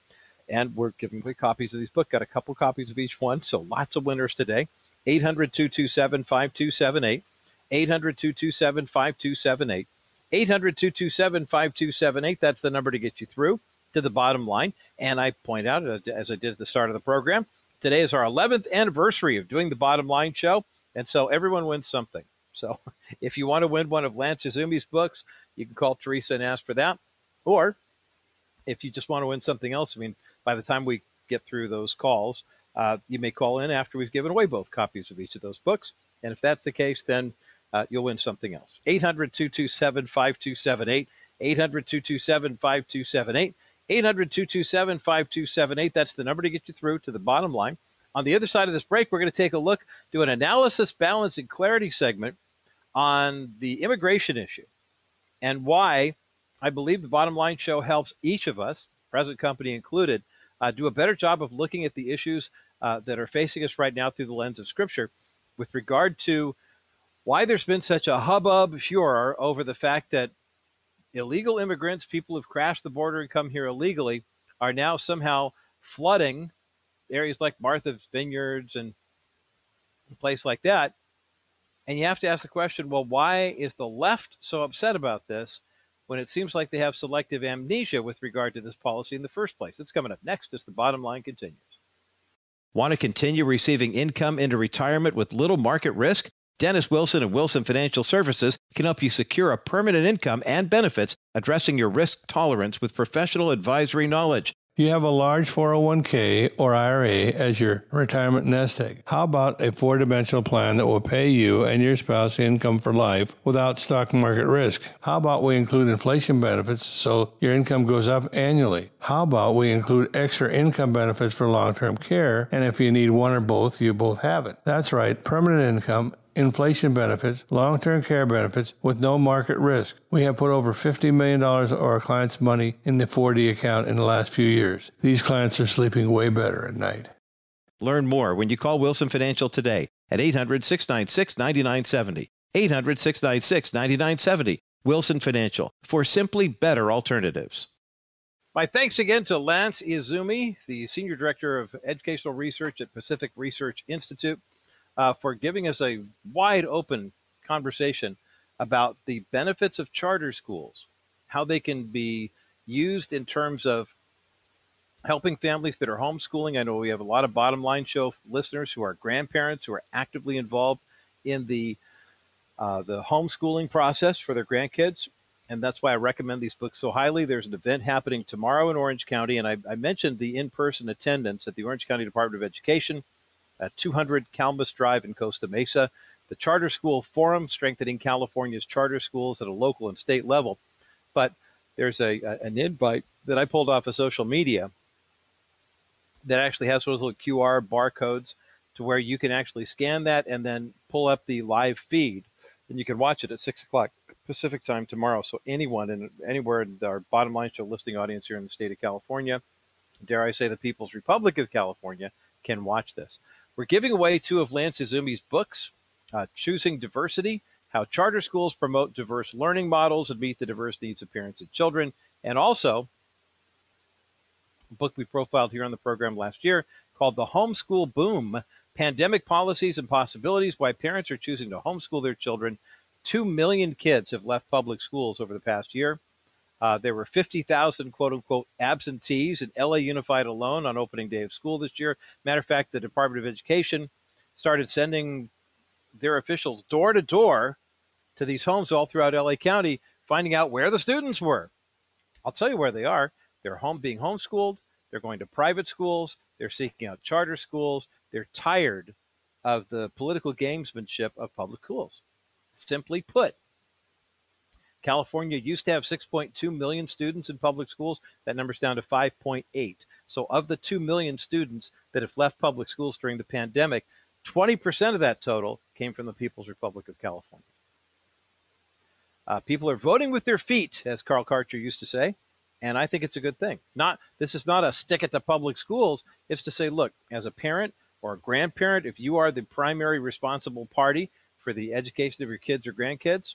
And we're giving away copies of these books. Got a couple copies of each one, so lots of winners today. 800 227 5278. 800 227 5278. 800 227 5278. That's the number to get you through to the bottom line. And I point out, as I did at the start of the program, today is our 11th anniversary of doing the bottom line show. And so everyone wins something. So [laughs] if you want to win one of Lance Izumi's books, you can call Teresa and ask for that. Or if you just want to win something else, I mean, by the time we get through those calls, uh, you may call in after we've given away both copies of each of those books. And if that's the case, then uh, you'll win something else. 800 227 5278. 800 227 5278. 800 227 5278. That's the number to get you through to the bottom line. On the other side of this break, we're going to take a look, do an analysis, balance, and clarity segment on the immigration issue and why I believe the bottom line show helps each of us, present company included, uh, do a better job of looking at the issues uh, that are facing us right now through the lens of Scripture with regard to why there's been such a hubbub furor over the fact that illegal immigrants, people who've crashed the border and come here illegally, are now somehow flooding areas like Martha's Vineyards and a place like that. And you have to ask the question well, why is the left so upset about this when it seems like they have selective amnesia with regard to this policy in the first place? It's coming up next as the bottom line continues. Want to continue receiving income into retirement with little market risk? Dennis Wilson and Wilson Financial Services can help you secure a permanent income and benefits addressing your risk tolerance with professional advisory knowledge. You have a large 401k or IRA as your retirement nest egg. How about a four dimensional plan that will pay you and your spouse income for life without stock market risk? How about we include inflation benefits so your income goes up annually? How about we include extra income benefits for long term care? And if you need one or both, you both have it. That's right, permanent income inflation benefits, long term care benefits with no market risk. We have put over $50 million of our clients' money in the 4D account in the last few years. These clients are sleeping way better at night. Learn more when you call Wilson Financial today at 800 696 9970. 800 696 9970. Wilson Financial for simply better alternatives. My thanks again to Lance Izumi, the Senior Director of Educational Research at Pacific Research Institute uh, for giving us a wide open conversation about the benefits of charter schools, how they can be used in terms of helping families that are homeschooling. I know we have a lot of bottom line show listeners who are grandparents who are actively involved in the uh, the homeschooling process for their grandkids. And that's why I recommend these books so highly. There's an event happening tomorrow in Orange County, and I, I mentioned the in person attendance at the Orange County Department of Education at 200 Kalmus Drive in Costa Mesa. The Charter School Forum, strengthening California's charter schools at a local and state level. But there's a, a an invite that I pulled off of social media that actually has those little QR barcodes to where you can actually scan that and then pull up the live feed, and you can watch it at six o'clock Pacific time tomorrow. So anyone in anywhere in our bottom line show listing audience here in the state of California, dare I say the People's Republic of California, can watch this. We're giving away two of Lance Izumi's books, uh, Choosing Diversity, How Charter Schools Promote Diverse Learning Models and Meet the Diverse Needs of Parents and Children, and also a book we profiled here on the program last year called The Homeschool Boom, Pandemic Policies and Possibilities, Why Parents Are Choosing to Homeschool Their Children. Two million kids have left public schools over the past year. Uh, there were 50,000 quote unquote absentees in LA Unified alone on opening day of school this year. Matter of fact, the Department of Education started sending their officials door to door to these homes all throughout LA County, finding out where the students were. I'll tell you where they are. They're home being homeschooled. They're going to private schools. They're seeking out charter schools. They're tired of the political gamesmanship of public schools. Simply put, California used to have 6.2 million students in public schools. That number's down to 5.8. So, of the 2 million students that have left public schools during the pandemic, 20% of that total came from the People's Republic of California. Uh, people are voting with their feet, as Carl Karcher used to say, and I think it's a good thing. Not this is not a stick at the public schools. It's to say, look, as a parent or a grandparent, if you are the primary responsible party for the education of your kids or grandkids,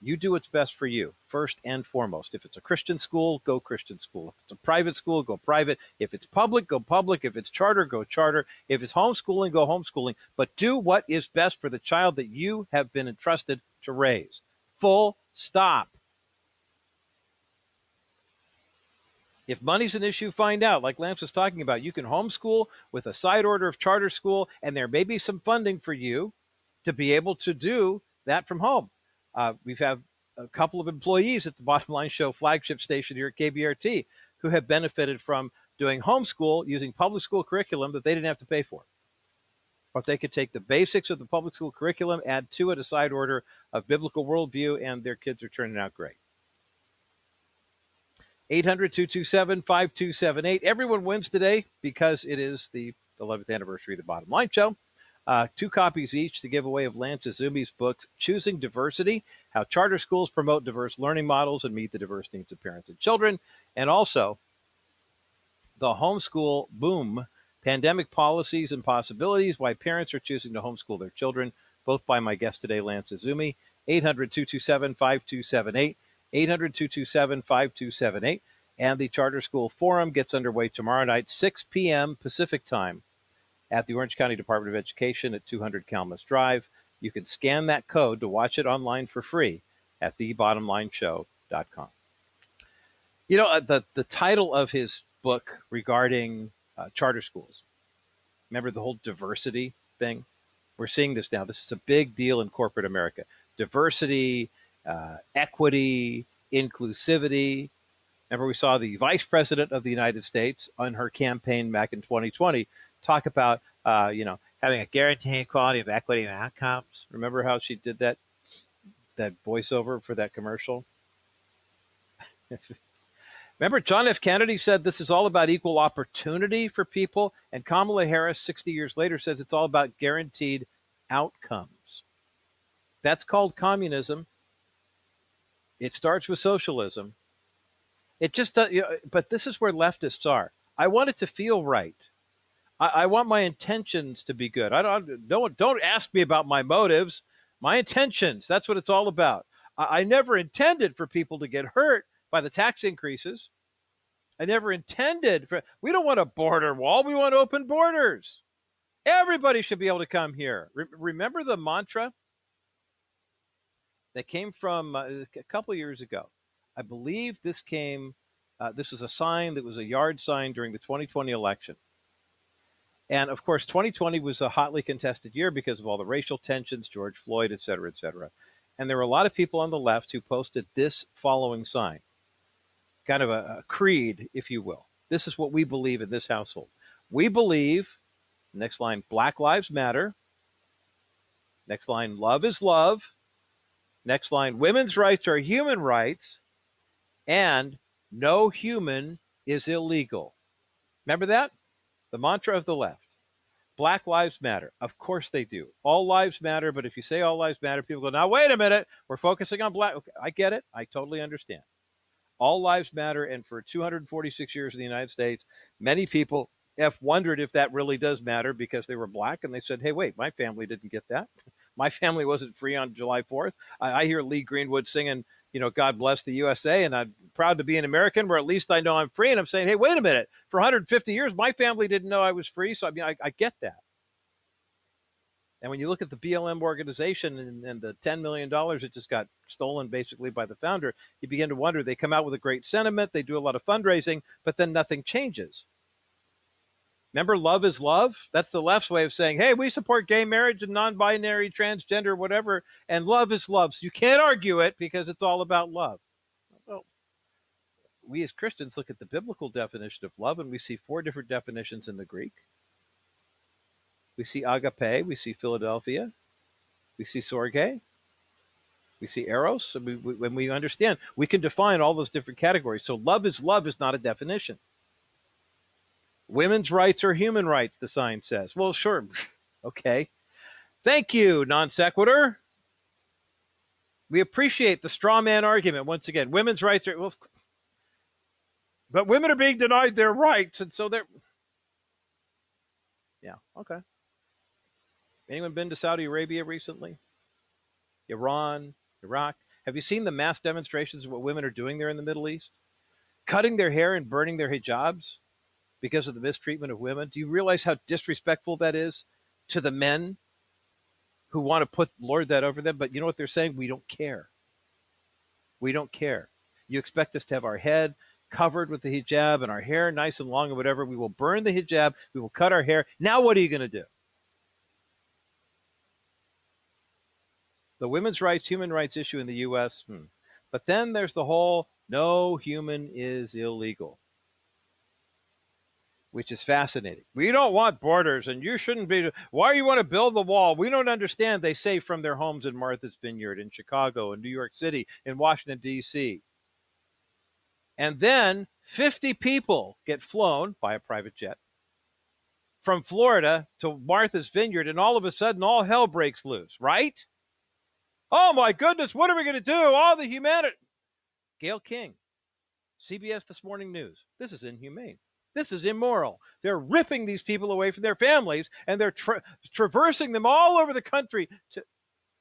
you do what's best for you first and foremost. If it's a Christian school, go Christian school. If it's a private school, go private. If it's public, go public. If it's charter, go charter. If it's homeschooling, go homeschooling. But do what is best for the child that you have been entrusted to raise. Full stop. If money's an issue, find out. Like Lance was talking about, you can homeschool with a side order of charter school, and there may be some funding for you to be able to do that from home. Uh, we've had a couple of employees at the [laughs] Bottom Line Show flagship station here at KBRT who have benefited from doing homeschool using public school curriculum that they didn't have to pay for. But they could take the basics of the public school curriculum, add to it a side order of biblical worldview, and their kids are turning out great. 800 227 5278. Everyone wins today because it is the 11th anniversary of the Bottom Line Show. Uh, two copies each to give away of Lance Izumi's books, Choosing Diversity How Charter Schools Promote Diverse Learning Models and Meet the Diverse Needs of Parents and Children. And also, The Homeschool Boom Pandemic Policies and Possibilities Why Parents Are Choosing to Homeschool Their Children, both by my guest today, Lance Izumi. 800 227 5278. 800 227 5278. And the Charter School Forum gets underway tomorrow night, 6 p.m. Pacific Time at the Orange County Department of Education at 200 Kalmus Drive. You can scan that code to watch it online for free at thebottomlineshow.com. You know, uh, the, the title of his book regarding uh, charter schools, remember the whole diversity thing? We're seeing this now. This is a big deal in corporate America. Diversity, uh, equity, inclusivity. Remember, we saw the vice president of the United States on her campaign back in 2020 talk about, uh, you know, having a guaranteed quality of equity and outcomes. Remember how she did that that voiceover for that commercial? [laughs] Remember, John F. Kennedy said this is all about equal opportunity for people, and Kamala Harris, 60 years later, says it's all about guaranteed outcomes. That's called communism. It starts with socialism. It just, uh, you know, but this is where leftists are. I want it to feel right. I, I want my intentions to be good. I don't don't don't ask me about my motives. My intentions. That's what it's all about. I, I never intended for people to get hurt by the tax increases. I never intended for. We don't want a border wall. We want open borders. Everybody should be able to come here. Re- remember the mantra that came from uh, a couple years ago. I believe this came. Uh, this was a sign that was a yard sign during the 2020 election. And of course, 2020 was a hotly contested year because of all the racial tensions, George Floyd, et cetera, et cetera. And there were a lot of people on the left who posted this following sign, kind of a, a creed, if you will. This is what we believe in this household. We believe, next line, Black Lives Matter. Next line, love is love. Next line, women's rights are human rights. And no human is illegal. Remember that? The mantra of the left. Black lives matter. Of course they do. All lives matter, but if you say all lives matter, people go, now wait a minute, we're focusing on black. Okay, I get it. I totally understand. All lives matter. And for 246 years in the United States, many people have wondered if that really does matter because they were black and they said, hey, wait, my family didn't get that. [laughs] My family wasn't free on July 4th. I, I hear Lee Greenwood singing you know, God bless the USA, and I'm proud to be an American, where at least I know I'm free. And I'm saying, hey, wait a minute, for 150 years, my family didn't know I was free. So I mean, I, I get that. And when you look at the BLM organization and, and the $10 million that just got stolen basically by the founder, you begin to wonder. They come out with a great sentiment, they do a lot of fundraising, but then nothing changes. Remember, love is love? That's the left's way of saying, hey, we support gay marriage and non binary, transgender, whatever, and love is love. So you can't argue it because it's all about love. Well, we as Christians look at the biblical definition of love and we see four different definitions in the Greek. We see agape, we see Philadelphia, we see storge, we see eros. When we understand, we can define all those different categories. So love is love is not a definition. Women's rights are human rights, the sign says. Well, sure. okay. Thank you, non sequitur. We appreciate the straw man argument once again. Women's rights are, well, but women are being denied their rights, and so they're. Yeah, okay. Anyone been to Saudi Arabia recently? Iran, Iraq? Have you seen the mass demonstrations of what women are doing there in the Middle East? Cutting their hair and burning their hijabs? Because of the mistreatment of women. Do you realize how disrespectful that is to the men who want to put lord that over them? But you know what they're saying? We don't care. We don't care. You expect us to have our head covered with the hijab and our hair nice and long and whatever. We will burn the hijab. We will cut our hair. Now, what are you going to do? The women's rights, human rights issue in the U.S. Hmm. But then there's the whole no human is illegal which is fascinating. We don't want borders, and you shouldn't be. Why you want to build the wall? We don't understand. They say from their homes in Martha's Vineyard, in Chicago, in New York City, in Washington, D.C. And then 50 people get flown by a private jet from Florida to Martha's Vineyard, and all of a sudden, all hell breaks loose, right? Oh my goodness, what are we going to do? All the humanity. Gayle King, CBS This Morning News. This is inhumane. This is immoral. They're ripping these people away from their families and they're tra- traversing them all over the country to,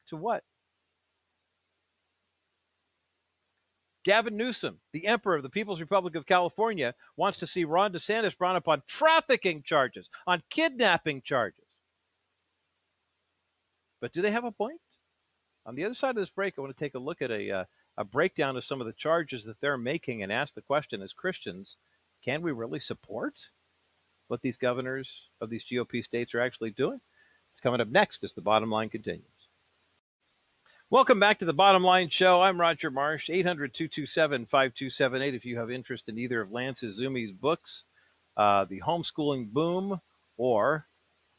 to what? Gavin Newsom, the emperor of the People's Republic of California, wants to see Ron DeSantis brought up on trafficking charges, on kidnapping charges. But do they have a point? On the other side of this break, I want to take a look at a, uh, a breakdown of some of the charges that they're making and ask the question as Christians, can we really support what these governors of these GOP states are actually doing? It's coming up next as the bottom line continues. Welcome back to the Bottom Line Show. I'm Roger Marsh, 800 227 5278. If you have interest in either of Lance Izumi's books, uh, The Homeschooling Boom or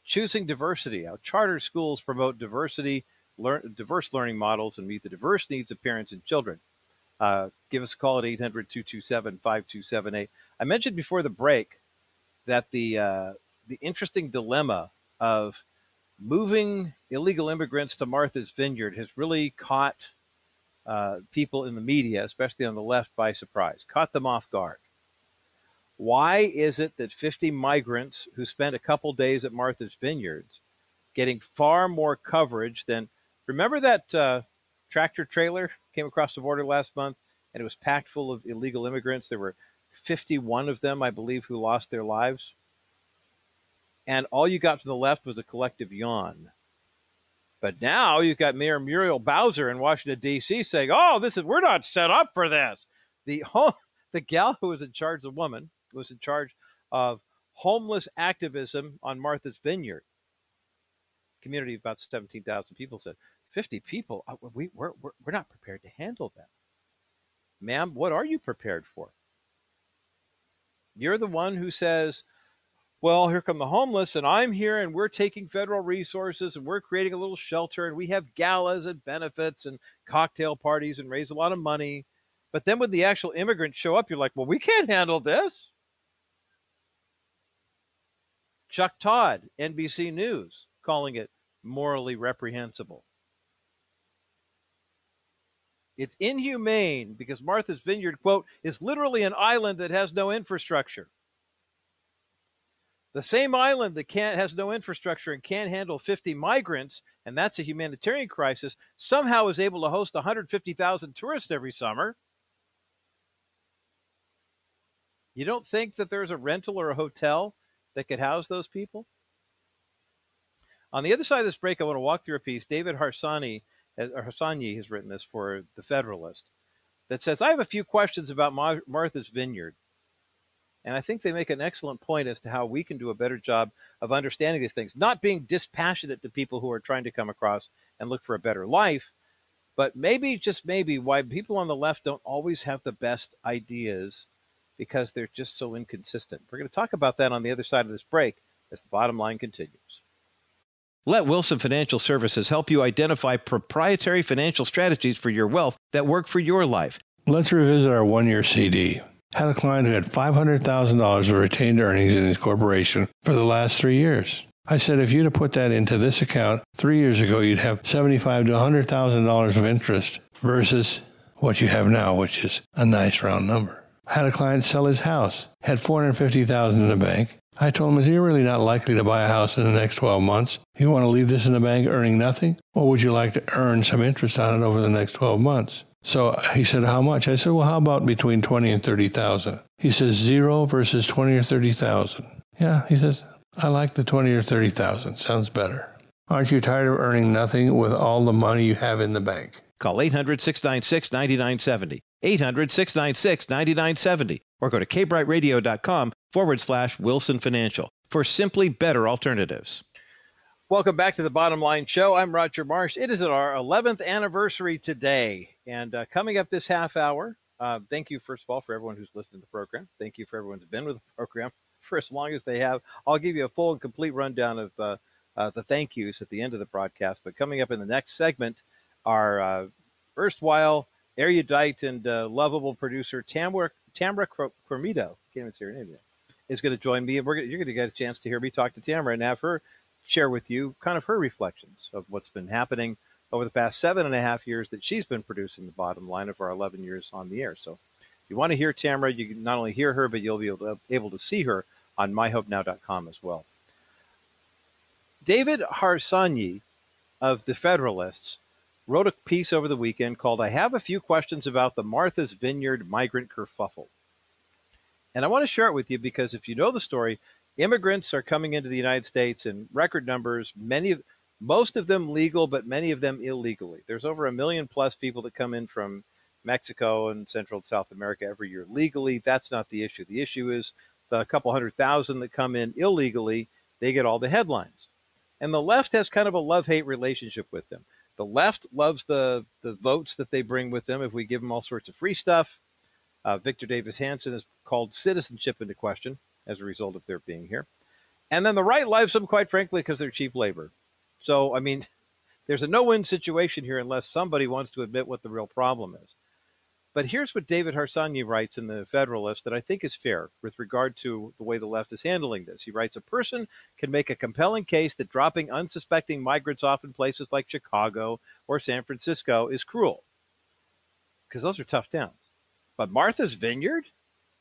Choosing Diversity, how charter schools promote diversity, learn, diverse learning models, and meet the diverse needs of parents and children. Uh, give us a call at 800 227 5278. I mentioned before the break that the, uh, the interesting dilemma of moving illegal immigrants to Martha's Vineyard has really caught uh, people in the media, especially on the left, by surprise, caught them off guard. Why is it that 50 migrants who spent a couple days at Martha's Vineyards getting far more coverage than remember that uh, tractor trailer came across the border last month and it was packed full of illegal immigrants? There were 51 of them, I believe, who lost their lives and all you got from the left was a collective yawn. But now you've got Mayor Muriel Bowser in Washington D.C. saying, "Oh, this is we're not set up for this." The [laughs] the gal who was in charge, the woman who was in charge of homeless activism on Martha's Vineyard, community of about seventeen thousand people, said, 50 people, uh, we we're, we're we're not prepared to handle that." Ma'am, what are you prepared for? You're the one who says well, here come the homeless, and I'm here, and we're taking federal resources, and we're creating a little shelter, and we have galas and benefits and cocktail parties and raise a lot of money. But then when the actual immigrants show up, you're like, well, we can't handle this. Chuck Todd, NBC News, calling it morally reprehensible. It's inhumane because Martha's Vineyard, quote, is literally an island that has no infrastructure. The same island that can't has no infrastructure and can't handle 50 migrants, and that's a humanitarian crisis, somehow is able to host 150,000 tourists every summer. You don't think that there's a rental or a hotel that could house those people? On the other side of this break, I want to walk through a piece. David Harsanyi, Uh, or Harsanyi has written this for The Federalist that says, I have a few questions about Martha's Vineyard. And I think they make an excellent point as to how we can do a better job of understanding these things, not being dispassionate to people who are trying to come across and look for a better life, but maybe, just maybe, why people on the left don't always have the best ideas because they're just so inconsistent. We're going to talk about that on the other side of this break as the bottom line continues. Let Wilson Financial Services help you identify proprietary financial strategies for your wealth that work for your life. Let's revisit our one year CD had a client who had $500,000 of retained earnings in his corporation for the last three years. I said, if you'd have put that into this account three years ago, you'd have $75 to $100,000 of interest versus what you have now, which is a nice round number. Had a client sell his house, had 450000 in the bank. I told him, you're really not likely to buy a house in the next 12 months. You want to leave this in the bank earning nothing? Or would you like to earn some interest on it over the next 12 months? So he said, How much? I said, Well, how about between 20 and 30,000? He says, Zero versus 20 or 30,000. Yeah, he says, I like the 20 or 30,000. Sounds better. Aren't you tired of earning nothing with all the money you have in the bank? Call 800 696 9970. 800 696 9970. Or go to kbrightradio.com forward slash Wilson Financial for simply better alternatives. Welcome back to the Bottom Line Show. I'm Roger Marsh. It is our 11th anniversary today. And uh, coming up this half hour, uh, thank you, first of all, for everyone who's listened to the program. Thank you for everyone who's been with the program [laughs] for as long as they have. I'll give you a full and complete rundown of uh, uh the thank yous at the end of the broadcast. But coming up in the next segment, our uh, erstwhile erudite and uh, lovable producer, Tamara, Tamara Cormito, can't even say her name yet, is going to join me. And we're gonna, you're going to get a chance to hear me talk to Tamara and have her share with you kind of her reflections of what's been happening over the past seven and a half years that she's been producing the bottom line of our 11 years on the air. So if you want to hear Tamara, you can not only hear her, but you'll be able to, able to see her on myhopenow.com as well. David Harsanyi of the Federalists wrote a piece over the weekend called I Have a Few Questions About the Martha's Vineyard Migrant Kerfuffle. And I want to share it with you because if you know the story, immigrants are coming into the United States in record numbers, many of most of them legal, but many of them illegally. There's over a million plus people that come in from Mexico and Central and South America every year legally. That's not the issue. The issue is the couple hundred thousand that come in illegally, they get all the headlines. And the left has kind of a love hate relationship with them. The left loves the, the votes that they bring with them if we give them all sorts of free stuff. Uh, Victor Davis Hanson has called citizenship into question as a result of their being here. And then the right lives them, quite frankly, because they're cheap labor. So, I mean, [laughs] there's a no win situation here unless somebody wants to admit what the real problem is. But here's what David Harsanyi writes in the Federalist that I think is fair with regard to the way the left is handling this. He writes A person can make a compelling case that dropping unsuspecting migrants off in places like Chicago or San Francisco is cruel, because those are tough towns. But Martha's Vineyard?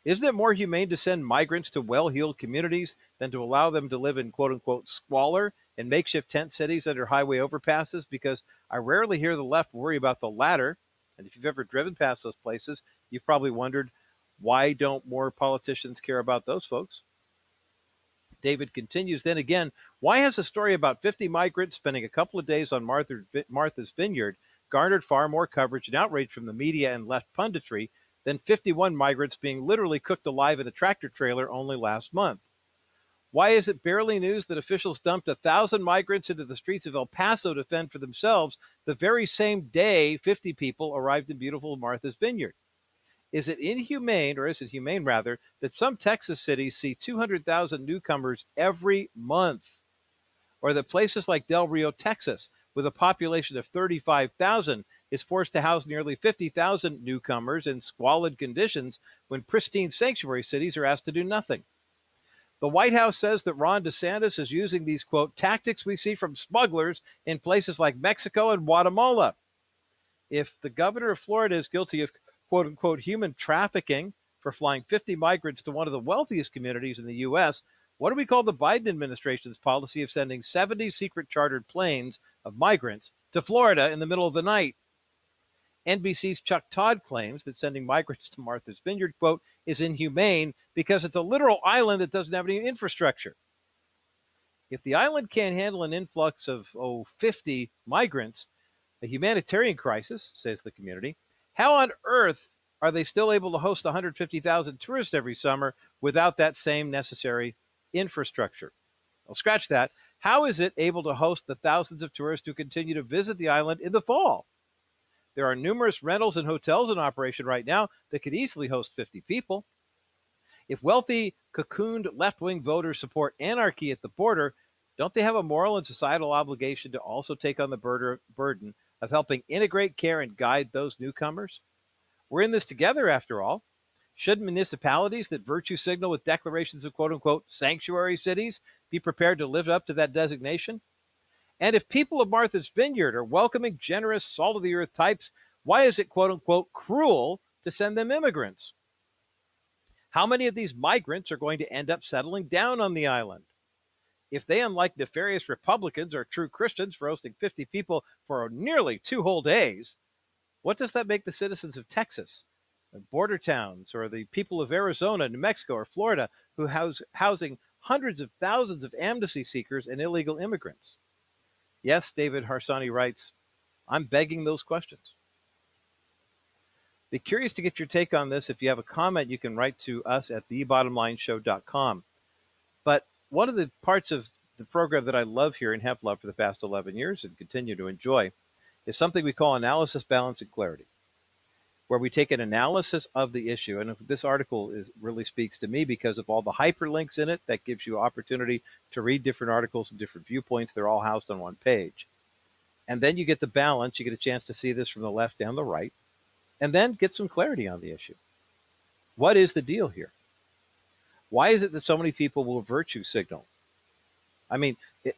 Isn't it more humane to send migrants to well heeled communities than to allow them to live in quote unquote squalor in makeshift tent cities under highway overpasses? Because I rarely hear the left worry about the latter. And if you've ever driven past those places, you've probably wondered why don't more politicians care about those folks? David continues then again, why has a story about 50 migrants spending a couple of days on Martha's Vineyard garnered far more coverage and outrage from the media and left punditry than 51 migrants being literally cooked alive in a tractor trailer only last month? Why is it barely news that officials dumped a thousand migrants into the streets of El Paso to fend for themselves the very same day 50 people arrived in beautiful Martha's Vineyard? Is it inhumane, or is it humane rather, that some Texas cities see 200,000 newcomers every month? Or that places like Del Rio, Texas, with a population of 35,000, is forced to house nearly 50,000 newcomers in squalid conditions when pristine sanctuary cities are asked to do nothing? The White House says that Ron DeSantis is using these, quote, tactics we see from smugglers in places like Mexico and Guatemala. If the governor of Florida is guilty of, quote unquote, human trafficking for flying 50 migrants to one of the wealthiest communities in the U.S., what do we call the Biden administration's policy of sending 70 secret chartered planes of migrants to Florida in the middle of the night? NBC's Chuck Todd claims that sending migrants to Martha's Vineyard, quote, is inhumane because it's a literal island that doesn't have any infrastructure. If the island can't handle an influx of, oh, 50 migrants, a humanitarian crisis, says the community, how on earth are they still able to host 150,000 tourists every summer without that same necessary infrastructure? Well, scratch that. How is it able to host the thousands of tourists who continue to visit the island in the fall? There are numerous rentals and hotels in operation right now that could easily host 50 people. If wealthy, cocooned left wing voters support anarchy at the border, don't they have a moral and societal obligation to also take on the burden of helping integrate, care, and guide those newcomers? We're in this together, after all. Should municipalities that virtue signal with declarations of quote unquote sanctuary cities be prepared to live up to that designation? And if people of Martha's Vineyard are welcoming, generous, salt of the earth types, why is it quote unquote cruel to send them immigrants? How many of these migrants are going to end up settling down on the island? If they, unlike nefarious Republicans, are true Christians for hosting 50 people for nearly two whole days, what does that make the citizens of Texas, the border towns, or the people of Arizona, New Mexico, or Florida who house housing hundreds of thousands of amnesty seekers and illegal immigrants? Yes, David Harsanyi writes, I'm begging those questions. Be curious to get your take on this. If you have a comment, you can write to us at thebottomlineshow.com. But one of the parts of the program that I love here and have loved for the past 11 years and continue to enjoy is something we call analysis, balance, and clarity where we take an analysis of the issue. And this article is really speaks to me because of all the hyperlinks in it that gives you opportunity to read different articles and different viewpoints. They're all housed on one page. And then you get the balance. You get a chance to see this from the left and the right, and then get some clarity on the issue. What is the deal here? Why is it that so many people will virtue signal? I mean, it,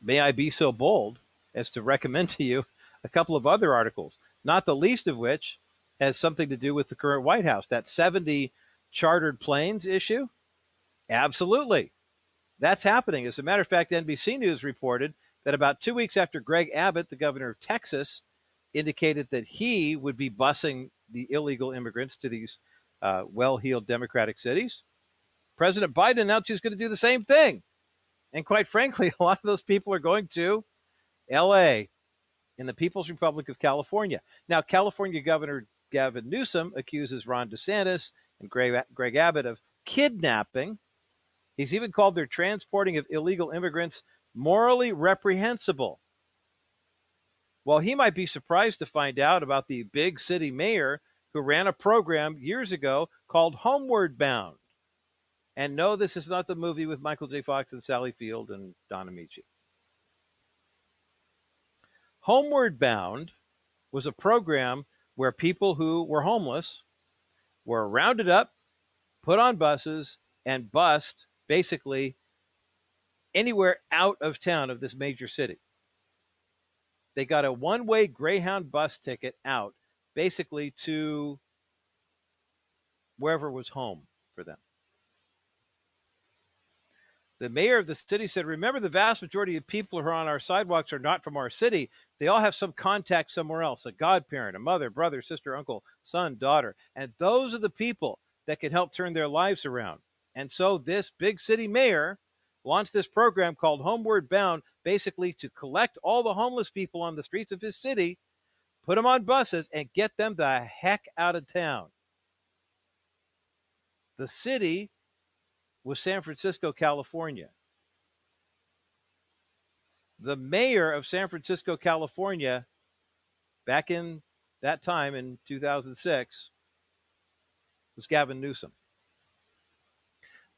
may I be so bold as to recommend [laughs] to you a couple of other articles, not the least of which has something to do with the current White House. That 70 chartered planes issue? Absolutely. That's happening. As a matter of fact, NBC News reported that about two weeks after Greg Abbott, the governor of Texas, indicated that he would be busing the illegal immigrants to these uh, well heeled Democratic cities, President Biden announced he was going to do the same thing. And quite frankly, [laughs] a lot of those people are going to LA in the People's Republic of California. Now, California Governor Gavin Newsom accuses Ron DeSantis and Greg, Greg Abbott of kidnapping. He's even called their transporting of illegal immigrants morally reprehensible. Well, he might be surprised to find out about the big city mayor who ran a program years ago called Homeward Bound. And no, this is not the movie with Michael J. Fox and Sally Field and Don Ameche. Homeward Bound was a program where people who were homeless were rounded up, put on buses, and bussed basically anywhere out of town of this major city. They got a one way Greyhound bus ticket out, basically to wherever was home for them. The mayor of the city said, Remember, the vast majority of people who are on our sidewalks are not from our city. They all have some contact somewhere else a godparent, a mother, brother, sister, uncle, son, daughter. And those are the people that can help turn their lives around. And so this big city mayor launched this program called Homeward Bound, basically to collect all the homeless people on the streets of his city, put them on buses, and get them the heck out of town. The city was San Francisco, California. The mayor of San Francisco, California, back in that time in 2006, was Gavin Newsom.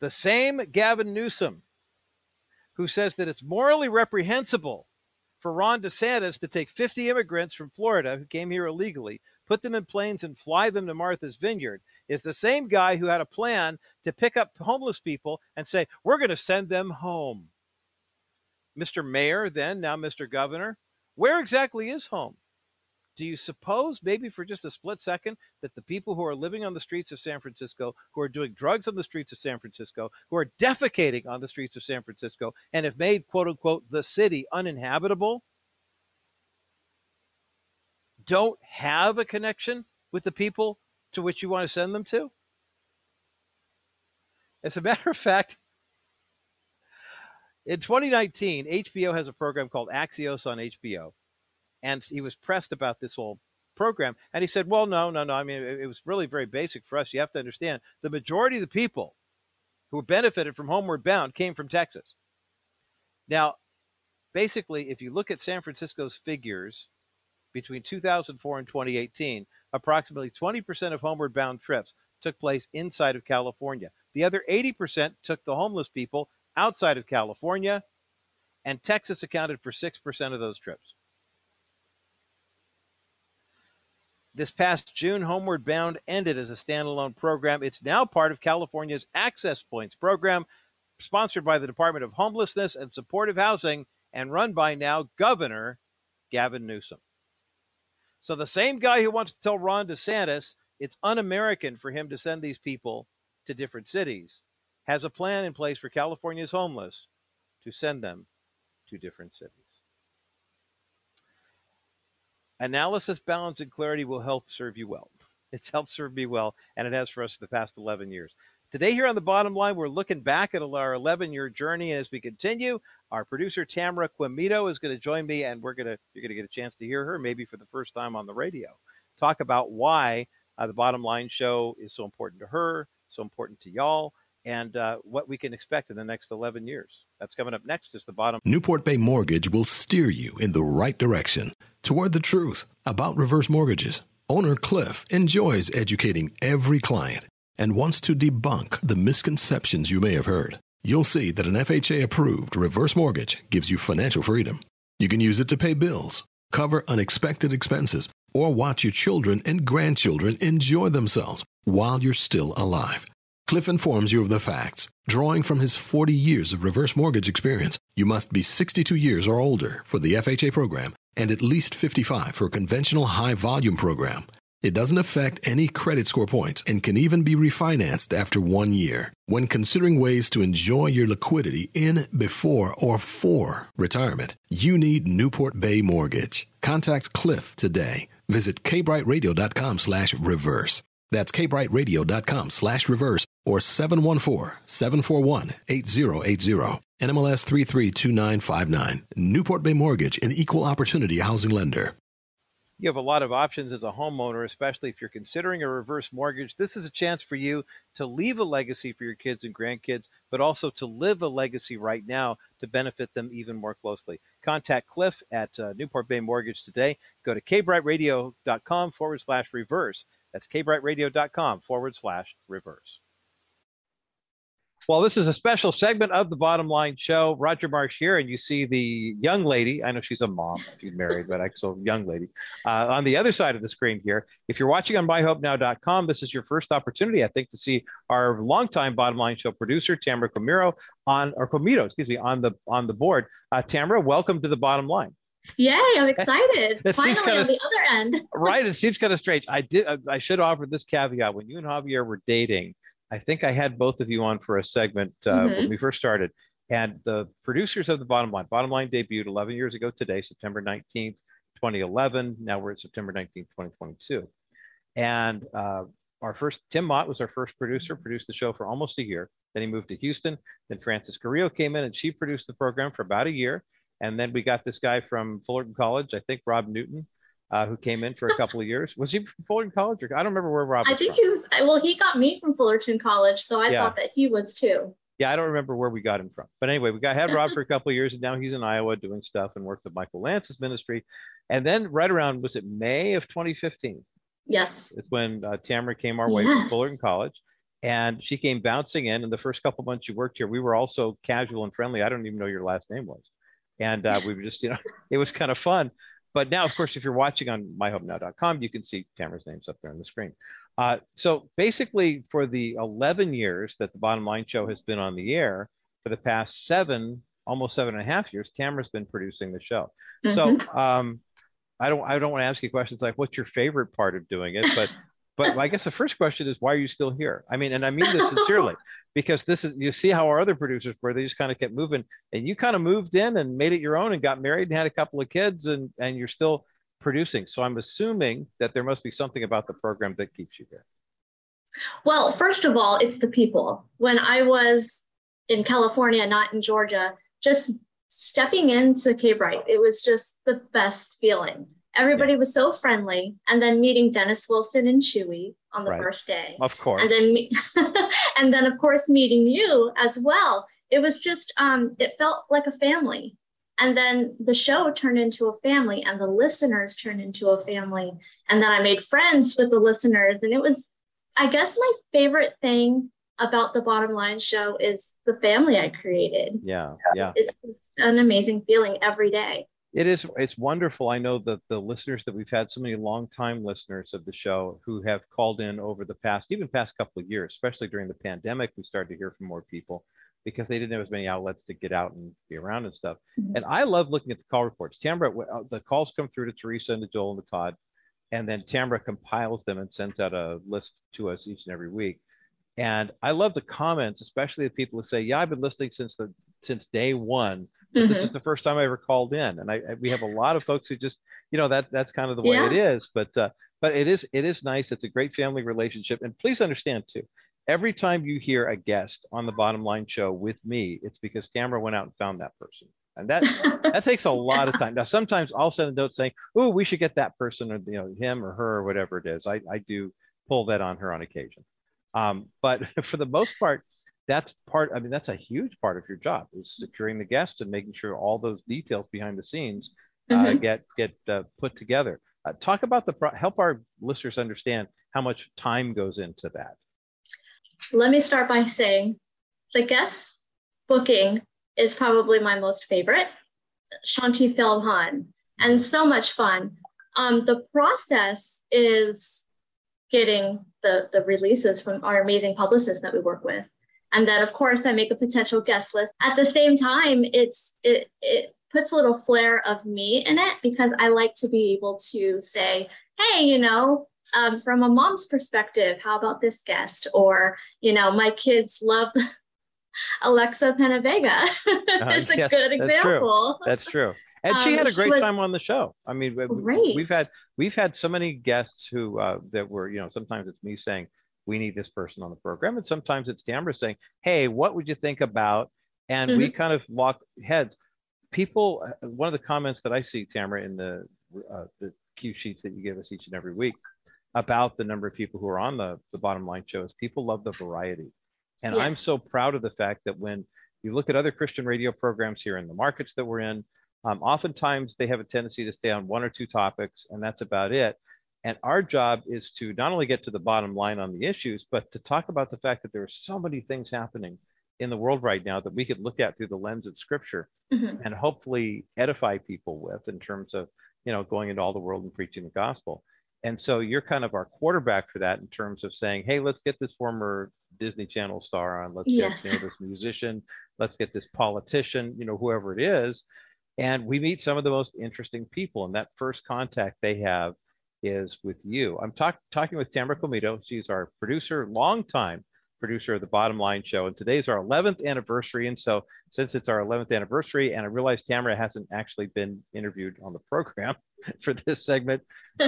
The same Gavin Newsom who says that it's morally reprehensible for Ron DeSantis to take 50 immigrants from Florida who came here illegally, put them in planes, and fly them to Martha's Vineyard, is the same guy who had a plan to pick up homeless people and say, we're going to send them home. Mr. Mayor, then, now Mr. Governor, where exactly is home? Do you suppose, maybe for just a split second, that the people who are living on the streets of San Francisco, who are doing drugs on the streets of San Francisco, who are defecating on the streets of San Francisco, and have made, quote unquote, the city uninhabitable, don't have a connection with the people to which you want to send them to? As a matter of fact, in 2019, HBO has a program called Axios on HBO. And he was pressed about this whole program. And he said, well, no, no, no. I mean, it, it was really very basic for us. You have to understand the majority of the people who benefited from Homeward Bound came from Texas. Now, basically, if you look at San Francisco's figures between 2004 and 2018, approximately 20% of homeward bound trips took place inside of California. The other 80% took the homeless people outside of California, and Texas accounted for 6% of those trips. This past June, Homeward Bound ended as a standalone program. It's now part of California's Access Points program, sponsored by the Department of Homelessness and Supportive Housing and run by now Governor Gavin Newsom. So the same guy who wants to tell Ron DeSantis it's un American for him to send these people to different cities has a plan in place for California's homeless to send them to different cities. Analysis, balance, and clarity will help serve you well. [laughs] It's helped serve me well, and it has for us for the past 11 years. Today, here on the bottom line, we're looking back at our 11 year journey. And as we continue, our producer, Tamara Quimito, is going to join me, and we're going to, you're going to get a chance to hear her, maybe for the first time on the radio, talk about why uh, the bottom line show is so important to her, so important to y'all, and uh, what we can expect in the next 11 years. That's coming up next is the bottom. Newport Bay Mortgage will steer you in the right direction toward the truth about reverse mortgages. Owner Cliff enjoys educating every client and wants to debunk the misconceptions you may have heard. You'll see that an FHA approved reverse mortgage gives you financial freedom. You can use it to pay bills, cover unexpected expenses, or watch your children and grandchildren enjoy themselves while you're still alive. Cliff informs you of the facts. Drawing from his 40 years of reverse mortgage experience, you must be 62 years or older for the FHA program and at least 55 for a conventional high volume program. It doesn't affect any credit score points and can even be refinanced after one year. When considering ways to enjoy your liquidity in, before, or for retirement, you need Newport Bay Mortgage. Contact Cliff today. Visit kbrightradio.com slash reverse. That's kbrightradio.com slash reverse or 714-741-8080. NMLS 332959. Newport Bay Mortgage, an equal opportunity housing lender you have a lot of options as a homeowner, especially if you're considering a reverse mortgage. This is a chance for you to leave a legacy for your kids and grandkids, but also to live a legacy right now to benefit them even more closely. Contact Cliff at uh, Newport Bay Mortgage today. Go to kbrightradio.com forward slash reverse. That's kbrightradio.com forward slash reverse. Well, this is a special segment of the Bottom Line Show. Roger Marsh here, and you see the young lady. I know she's a mom, she's married, but actual young lady uh, on the other side of the screen here. If you're watching on myhopenow.com, this is your first opportunity, I think, to see our longtime Bottom Line Show producer Tamara Comiro on or Comito, excuse me, on the on the board. Uh, Tamara, welcome to the Bottom Line. Yay! I'm [laughs] excited. Finally, kinda, on the other end. [laughs] right. It seems kind of strange. I did. I should offer this caveat: when you and Javier were dating I think I had both of you on for a segment uh, mm-hmm. when we first started. And the producers of the Bottom Line, Bottom Line debuted 11 years ago today, September 19th, 2011. Now we're at September 19th, 2022. And uh, our first, Tim Mott was our first producer, produced the show for almost a year. Then he moved to Houston. Then Frances Carrillo came in and she produced the program for about a year. And then we got this guy from Fullerton College, I think Rob Newton, uh, who came in for a couple of years. Was he from Fullerton College? Or, I don't remember where Rob. I think from. he was. Well, he got me from Fullerton College, so I yeah. thought that he was too. Yeah, I don't remember where we got him from, but anyway, we got had Rob for a couple of years, and now he's in Iowa doing stuff and works with Michael Lance's ministry. And then right around was it May of 2015? Yes, it's when uh, Tamara came our way yes. from Fullerton College, and she came bouncing in. And the first couple months you worked here, we were also casual and friendly. I don't even know your last name was, and uh, we were just you know [laughs] it was kind of fun. But now, of course, if you're watching on myhopenow.com, you can see Tamara's names up there on the screen. Uh, so basically, for the 11 years that the Bottom Line Show has been on the air, for the past seven, almost seven and a half years, Tamara's been producing the show. Mm-hmm. So um, I don't, I don't want to ask you questions like, "What's your favorite part of doing it?" But but I guess the first question is why are you still here? I mean, and I mean this sincerely because this is you see how our other producers were they just kind of kept moving and you kind of moved in and made it your own and got married and had a couple of kids and and you're still producing. So I'm assuming that there must be something about the program that keeps you here. Well, first of all, it's the people. When I was in California, not in Georgia, just stepping into K Bright, it was just the best feeling everybody was so friendly. And then meeting Dennis Wilson and Chewy on the right. first day. Of course. And then, me- [laughs] and then of course meeting you as well. It was just, um, it felt like a family. And then the show turned into a family, and the listeners turned into a family. And then I made friends with the listeners, and it was, I guess, my favorite thing about the bottom line show is the family I created. Yeah, yeah. It's, it's an amazing feeling every day. It is. It's wonderful. I know that the listeners that we've had so many long-time listeners of the show who have called in over the past, even past couple of years, especially during the pandemic, we started to hear from more people because they didn't have as many outlets to get out and be around and stuff. Mm-hmm. And I love looking at the call reports. Tamara, uh, the calls come through to Teresa and to Joel and to Todd, and then Tamara compiles them and sends out a list to us each and every week. And I love the comments, especially the people who say, "Yeah, I've been listening since the since day one." Mm-hmm. This is the first time I ever called in, and I, I, we have a lot of folks who just, you know, that that's kind of the way yeah. it is. But uh, but it is it is nice. It's a great family relationship, and please understand too. Every time you hear a guest on the Bottom Line Show with me, it's because Tamara went out and found that person, and that [laughs] that takes a lot of time. Now, sometimes I'll send a note saying, "Oh, we should get that person, or you know, him or her, or whatever it is." I I do pull that on her on occasion, um, but [laughs] for the most part that's part i mean that's a huge part of your job is securing the guest and making sure all those details behind the scenes uh, mm-hmm. get get uh, put together. Uh, talk about the pro- help our listeners understand how much time goes into that. Let me start by saying the guest booking is probably my most favorite shanti Feldhan, and so much fun. Um, the process is getting the the releases from our amazing publicists that we work with and then of course i make a potential guest list at the same time it's it it puts a little flair of me in it because i like to be able to say hey you know um, from a mom's perspective, how about this guest? Or, you know, my kids love [laughs] Alexa PenaVega. [laughs] uh, a yes, good example. That's true. That's true. And she um, had a great time on the show. I mean, great. we've had we've had so many guests who uh, that were, you know, sometimes it's me saying we need this person on the program, and sometimes it's Tamara saying, "Hey, what would you think about?" And mm-hmm. we kind of lock heads. People, one of the comments that I see, Tamara, in the uh, the cue sheets that you give us each and every week about the number of people who are on the, the bottom line shows people love the variety and yes. i'm so proud of the fact that when you look at other christian radio programs here in the markets that we're in um, oftentimes they have a tendency to stay on one or two topics and that's about it and our job is to not only get to the bottom line on the issues but to talk about the fact that there are so many things happening in the world right now that we could look at through the lens of scripture mm-hmm. and hopefully edify people with in terms of you know, going into all the world and preaching the gospel. And so you're kind of our quarterback for that in terms of saying, hey, let's get this former Disney Channel star on. Let's yes. get you know, this musician. Let's get this politician, you know, whoever it is. And we meet some of the most interesting people. And that first contact they have is with you. I'm talk- talking with Tamara Comito. She's our producer, long time producer of the Bottom Line Show. And today's our 11th anniversary. And so, since it's our 11th anniversary, and I realize Tamara hasn't actually been interviewed on the program [laughs] for this segment,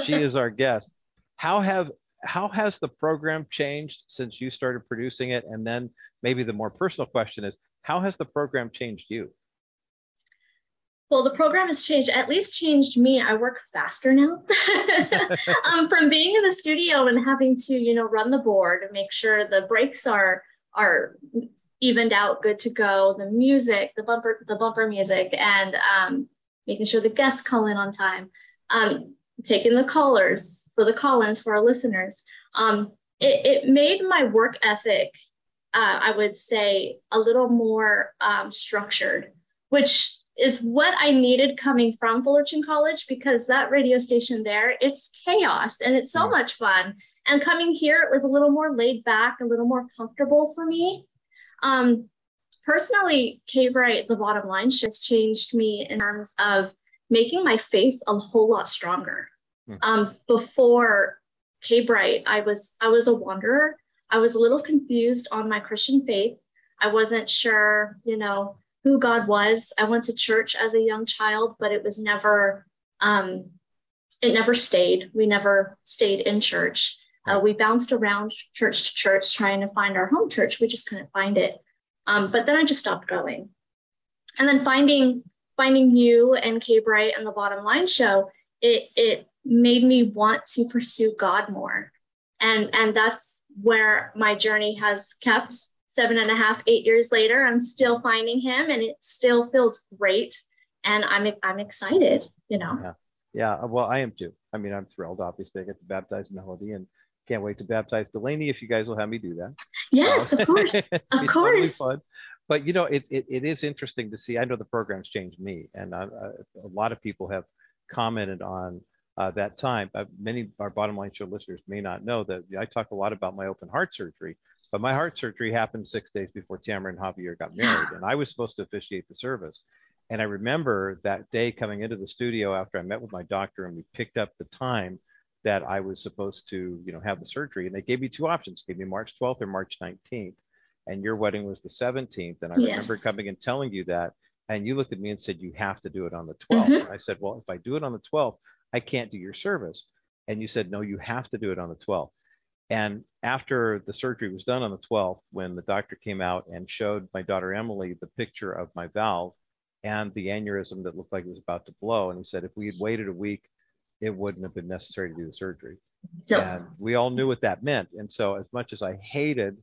she is our guest. How have how has the program changed since you started producing it? And then maybe the more personal question is, how has the program changed you? Well, the program has changed, at least changed me. I work faster now. [laughs] um, from being in the studio and having to, you know, run the board and make sure the breaks are are evened out, good to go. The music, the bumper, the bumper music, and um, making sure the guests call in on time. Um, taking the callers for the call-ins for our listeners. Um, it, it made my work ethic, uh, I would say, a little more um, structured, which is what I needed coming from Fullerton College because that radio station there, it's chaos and it's so much fun. And coming here, it was a little more laid back, a little more comfortable for me. Um, personally, K Bright, the bottom line, has changed me in terms of making my faith a whole lot stronger. Mm. Um, before K Bright, I was I was a wanderer. I was a little confused on my Christian faith. I wasn't sure, you know, who God was. I went to church as a young child, but it was never, um, it never stayed. We never stayed in church. Uh, we bounced around church to church trying to find our home church. We just couldn't find it. Um, but then I just stopped going. And then finding finding you and K Bright and the Bottom Line Show, it it made me want to pursue God more. And and that's where my journey has kept seven and a half, eight years later, I'm still finding him and it still feels great. And I'm, I'm excited, you know? Yeah. Yeah. Well, I am too. I mean, I'm thrilled. Obviously, I get to baptize Melody and can't wait to baptize Delaney if you guys will have me do that. Yes, of course. [laughs] Of course. fun. But you know, it, it, it is interesting to see. I know the program's changed me, and a lot of people have commented on uh, that time. Uh, many of our bottom line show listeners may not know that I talk a lot about my open heart surgery but my heart surgery happened six days before Tamara and Javier got married, and I was supposed to officiate the service. And I remember that day coming into the studio after I met with my doctor, and we picked up the time that I was supposed to, you know, have the surgery. And they gave me two options: gave me March 12th or March 19th. And your wedding was the 17th. And I yes. remember coming and telling you that, and you looked at me and said, "You have to do it on the 12th." Mm-hmm. I said, "Well, if I do it on the 12th, I can't do your service." And you said, "No, you have to do it on the 12th." And after the surgery was done on the 12th, when the doctor came out and showed my daughter Emily the picture of my valve and the aneurysm that looked like it was about to blow, and he said if we had waited a week, it wouldn't have been necessary to do the surgery. And we all knew what that meant. And so, as much as I hated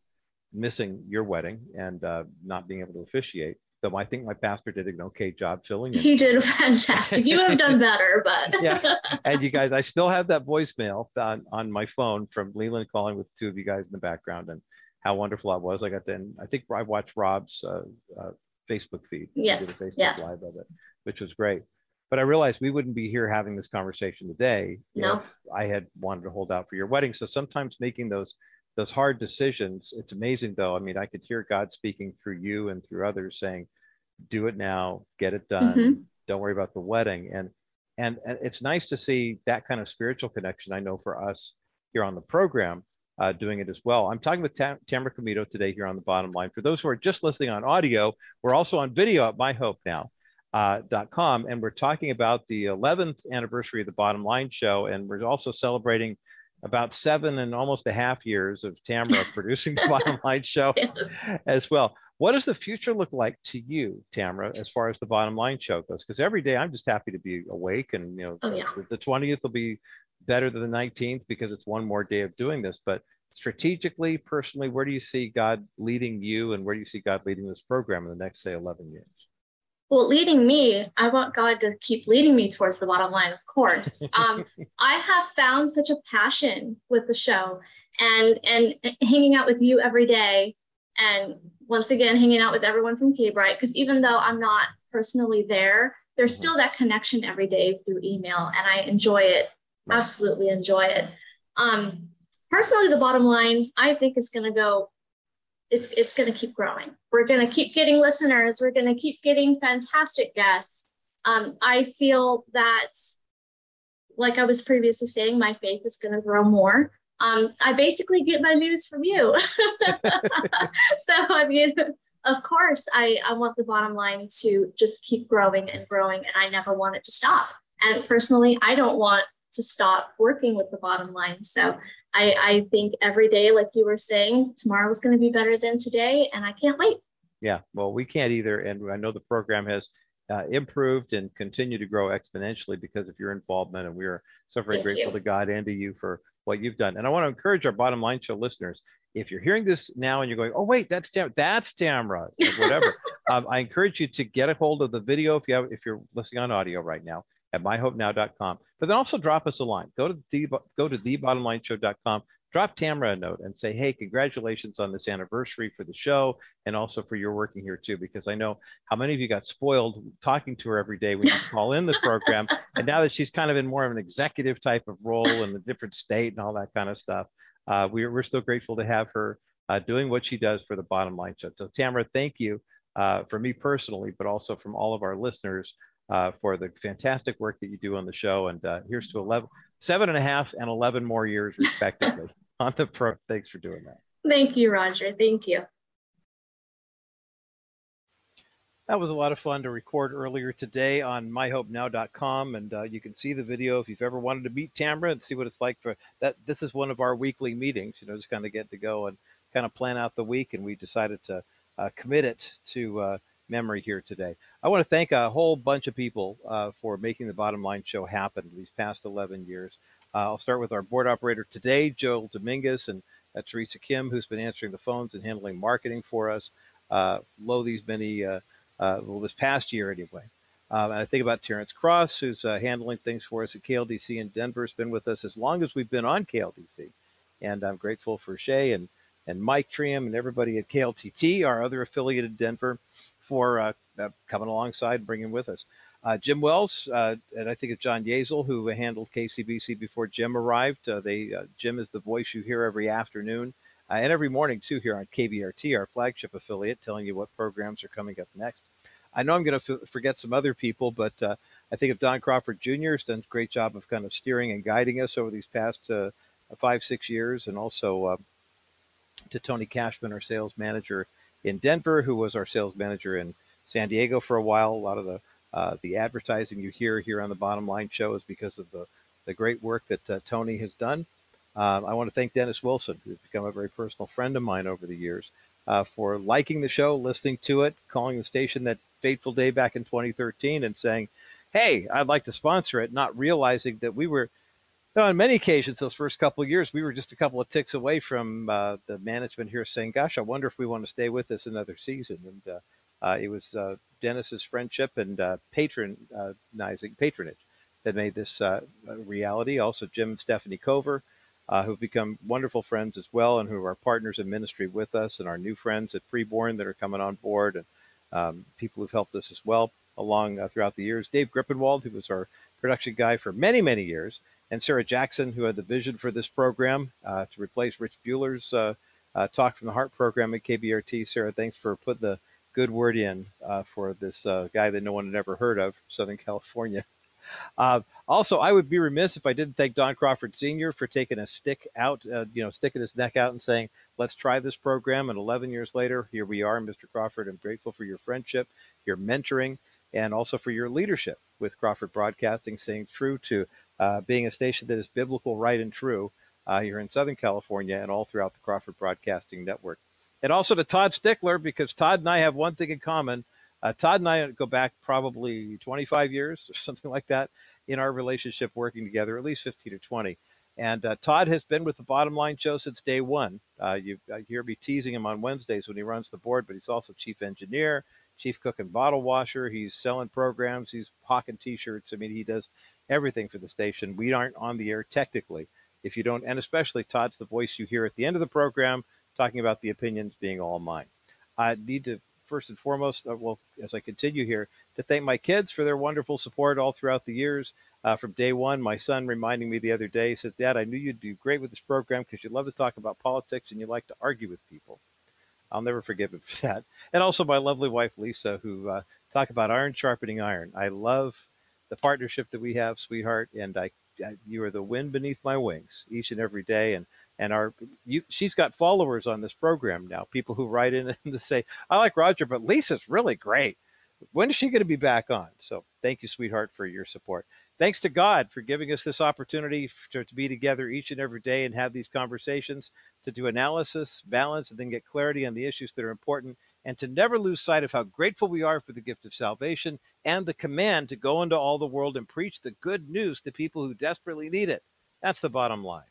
missing your wedding and uh, not being able to officiate, I think my pastor did an okay job filling it. He did fantastic. You would have done better, but [laughs] yeah. And you guys, I still have that voicemail on, on my phone from Leland calling with two of you guys in the background and how wonderful that was. I got then I think I watched Rob's uh, uh, Facebook feed. Yes. Facebook yes. live of it, which was great. But I realized we wouldn't be here having this conversation today no. I had wanted to hold out for your wedding. So sometimes making those those hard decisions. It's amazing though. I mean, I could hear God speaking through you and through others saying, do it now, get it done. Mm-hmm. Don't worry about the wedding. And, and it's nice to see that kind of spiritual connection. I know for us here on the program uh, doing it as well. I'm talking with Tam- Tamara Comito today here on the bottom line. For those who are just listening on audio, we're also on video at myhopenow.com, uh, .com, and we're talking about the 11th anniversary of the Bottom Line Show, and we're also celebrating about seven and almost a half years of Tamara [laughs] producing the Bottom Line Show as well. What does the future look like to you, Tamara, as far as the Bottom Line Show goes? Because every day I'm just happy to be awake, and you know, oh, yeah. the 20th will be better than the 19th because it's one more day of doing this. But strategically, personally, where do you see God leading you and where do you see God leading this program in the next, say, 11 years? Well, leading me, I want God to keep leading me towards the bottom line, of course. [laughs] Um, I have found such a passion with the show and and hanging out with you every day and once again hanging out with everyone from K-Bright because even though I'm not personally there, there's still that connection every day through email and I enjoy it absolutely enjoy it. Um, personally, the bottom line I think is going to go. It's it's going to keep growing. We're going to keep getting listeners. We're going to keep getting fantastic guests. Um, I feel that, like I was previously saying, my faith is going to grow more. Um, I basically get my news from you. [laughs] so I mean, of course, I, I want the bottom line to just keep growing and growing, and I never want it to stop. And personally, I don't want to stop working with the bottom line. So I, I think every day, like you were saying, tomorrow is going to be better than today, and I can't wait. Yeah, well, we can't either. And I know the program has uh, improved and continue to grow exponentially because of your involvement. And we are so very Thank grateful you. to God and to you for what you've done. And I want to encourage our bottom line show listeners if you're hearing this now and you're going, oh, wait, that's Tam- that's Tamra, whatever, [laughs] um, I encourage you to get a hold of the video if you have, if you're listening on audio right now at myhopenow.com. But then also drop us a line. Go to the go to thebottomlineshow.com. Drop Tamara a note and say, "Hey, congratulations on this anniversary for the show, and also for your working here too." Because I know how many of you got spoiled talking to her every day when you [laughs] call in the program, and now that she's kind of in more of an executive type of role in a different state and all that kind of stuff, uh, we're we're still grateful to have her uh, doing what she does for the Bottom Line Show. So, Tamara, thank you uh, for me personally, but also from all of our listeners uh, for the fantastic work that you do on the show. And uh, here's to 11, seven and a half and 11 more years, respectively, [laughs] on the pro. Thanks for doing that. Thank you, Roger. Thank you. That was a lot of fun to record earlier today on myhopenow.com. And uh, you can see the video if you've ever wanted to meet Tamra and see what it's like for that. This is one of our weekly meetings, you know, just kind of get to go and kind of plan out the week. And we decided to uh, commit it to uh, memory here today. I want to thank a whole bunch of people uh, for making the Bottom Line Show happen these past 11 years. Uh, I'll start with our board operator today, Joel Dominguez, and uh, Teresa Kim, who's been answering the phones and handling marketing for us. Uh, low these many, uh, uh, well, this past year anyway. Um, and I think about Terrence Cross, who's handling things for us at KLDC in Denver, has been with us as long as we've been on KLDC. And I'm grateful for Shay and, and Mike Trium and everybody at KLTT, our other affiliate in Denver for uh, uh, coming alongside and bringing with us. Uh, Jim Wells, uh, and I think it's John Yazel who handled KCBC before Jim arrived. They Jim is the voice you hear every afternoon and every morning too here on KBRT, our flagship affiliate, telling you what programs are coming up next. I know I'm going to f- forget some other people, but I think of Don Crawford Jr. has done a great job of kind of steering and guiding us over these past five, six years, and also to Tony Cashman, our sales manager in Denver, who was our sales manager in San Diego for a while. A lot of the uh, the advertising you hear here on the Bottom Line Show is because of the the great work that uh, Tony has done. Um, I want to thank Dennis Wilson, who's become a very personal friend of mine over the years, uh, for liking the show, listening to it, calling the station that fateful day back in 2013, and saying, "Hey, I'd like to sponsor it," not realizing that we were on many occasions, those first couple of years, we were just a couple of ticks away from uh, the management here saying, "Gosh, I wonder if we want to stay with this another season." And uh, uh, it was uh, Dennis's friendship and uh, patronizing patronage that made this uh, reality. Also, Jim and Stephanie Cover, who've become wonderful friends as well, and who are partners in ministry with us, and our new friends at Preborn that are coming on board, and um, people who've helped us as well along throughout the years. Dave Grippenwald, who was our production guy for many, many years and Sarah Jackson, who had the vision for this program uh, to replace Rich Buhler's uh, uh, Talk from the Heart program at KBRT. Sarah, thanks for putting the good word in uh, for this uh, guy that no one had ever heard of, Southern California. [laughs] Uh, also, I would be remiss if I didn't thank Don Crawford Sr. for taking a stick out, you know, sticking his neck out and saying, let's try this program. And 11 years later, here we are, Mr. Crawford. I'm grateful for your friendship, your mentoring, and also for your leadership with Crawford Broadcasting, staying true to uh, being a station that is biblical, right, and true uh, here in Southern California and all throughout the Crawford Broadcasting Network. And also to Todd Stickler, because Todd and I have one thing in common. Uh, Todd and I go back probably 25 years or [laughs] something like that in our relationship working together, at least 15 or 20. And uh, Todd has been with the Bottom Line Show since day one. Uh, you, you hear me teasing him on Wednesdays when he runs the board, but he's also chief engineer, chief cook and bottle washer. He's selling programs. He's hawking T-shirts. I mean, he does everything for the station. We aren't on the air technically if you don't, and especially Todd's the voice you hear at the end of the program talking about the opinions being all mine. I need to first and foremost, uh, well, as I continue here, to thank my kids for their wonderful support all throughout the years. Uh, from day one, my son reminding me the other day, says, Dad, I knew you'd do great with this program because you love to talk about politics and you like to argue with people. I'll never forgive him [laughs] for that. And also my lovely wife, Lisa, who uh, talk about iron sharpening iron. I love the partnership that we have, sweetheart, and I, I, you are the wind beneath my wings each and every day. And and our you, she's got followers on this program now. People who write in [laughs] and to say, "I like Roger, but Lisa's really great. When is she going to be back on?" So thank you, sweetheart, for your support. Thanks to God for giving us this opportunity to, to be together each and every day and have these conversations, to do analysis, balance, and then get clarity on the issues that are important, and to never lose sight of how grateful we are for the gift of salvation and the command to go into all the world and preach the good news to people who desperately need it. That's the bottom line.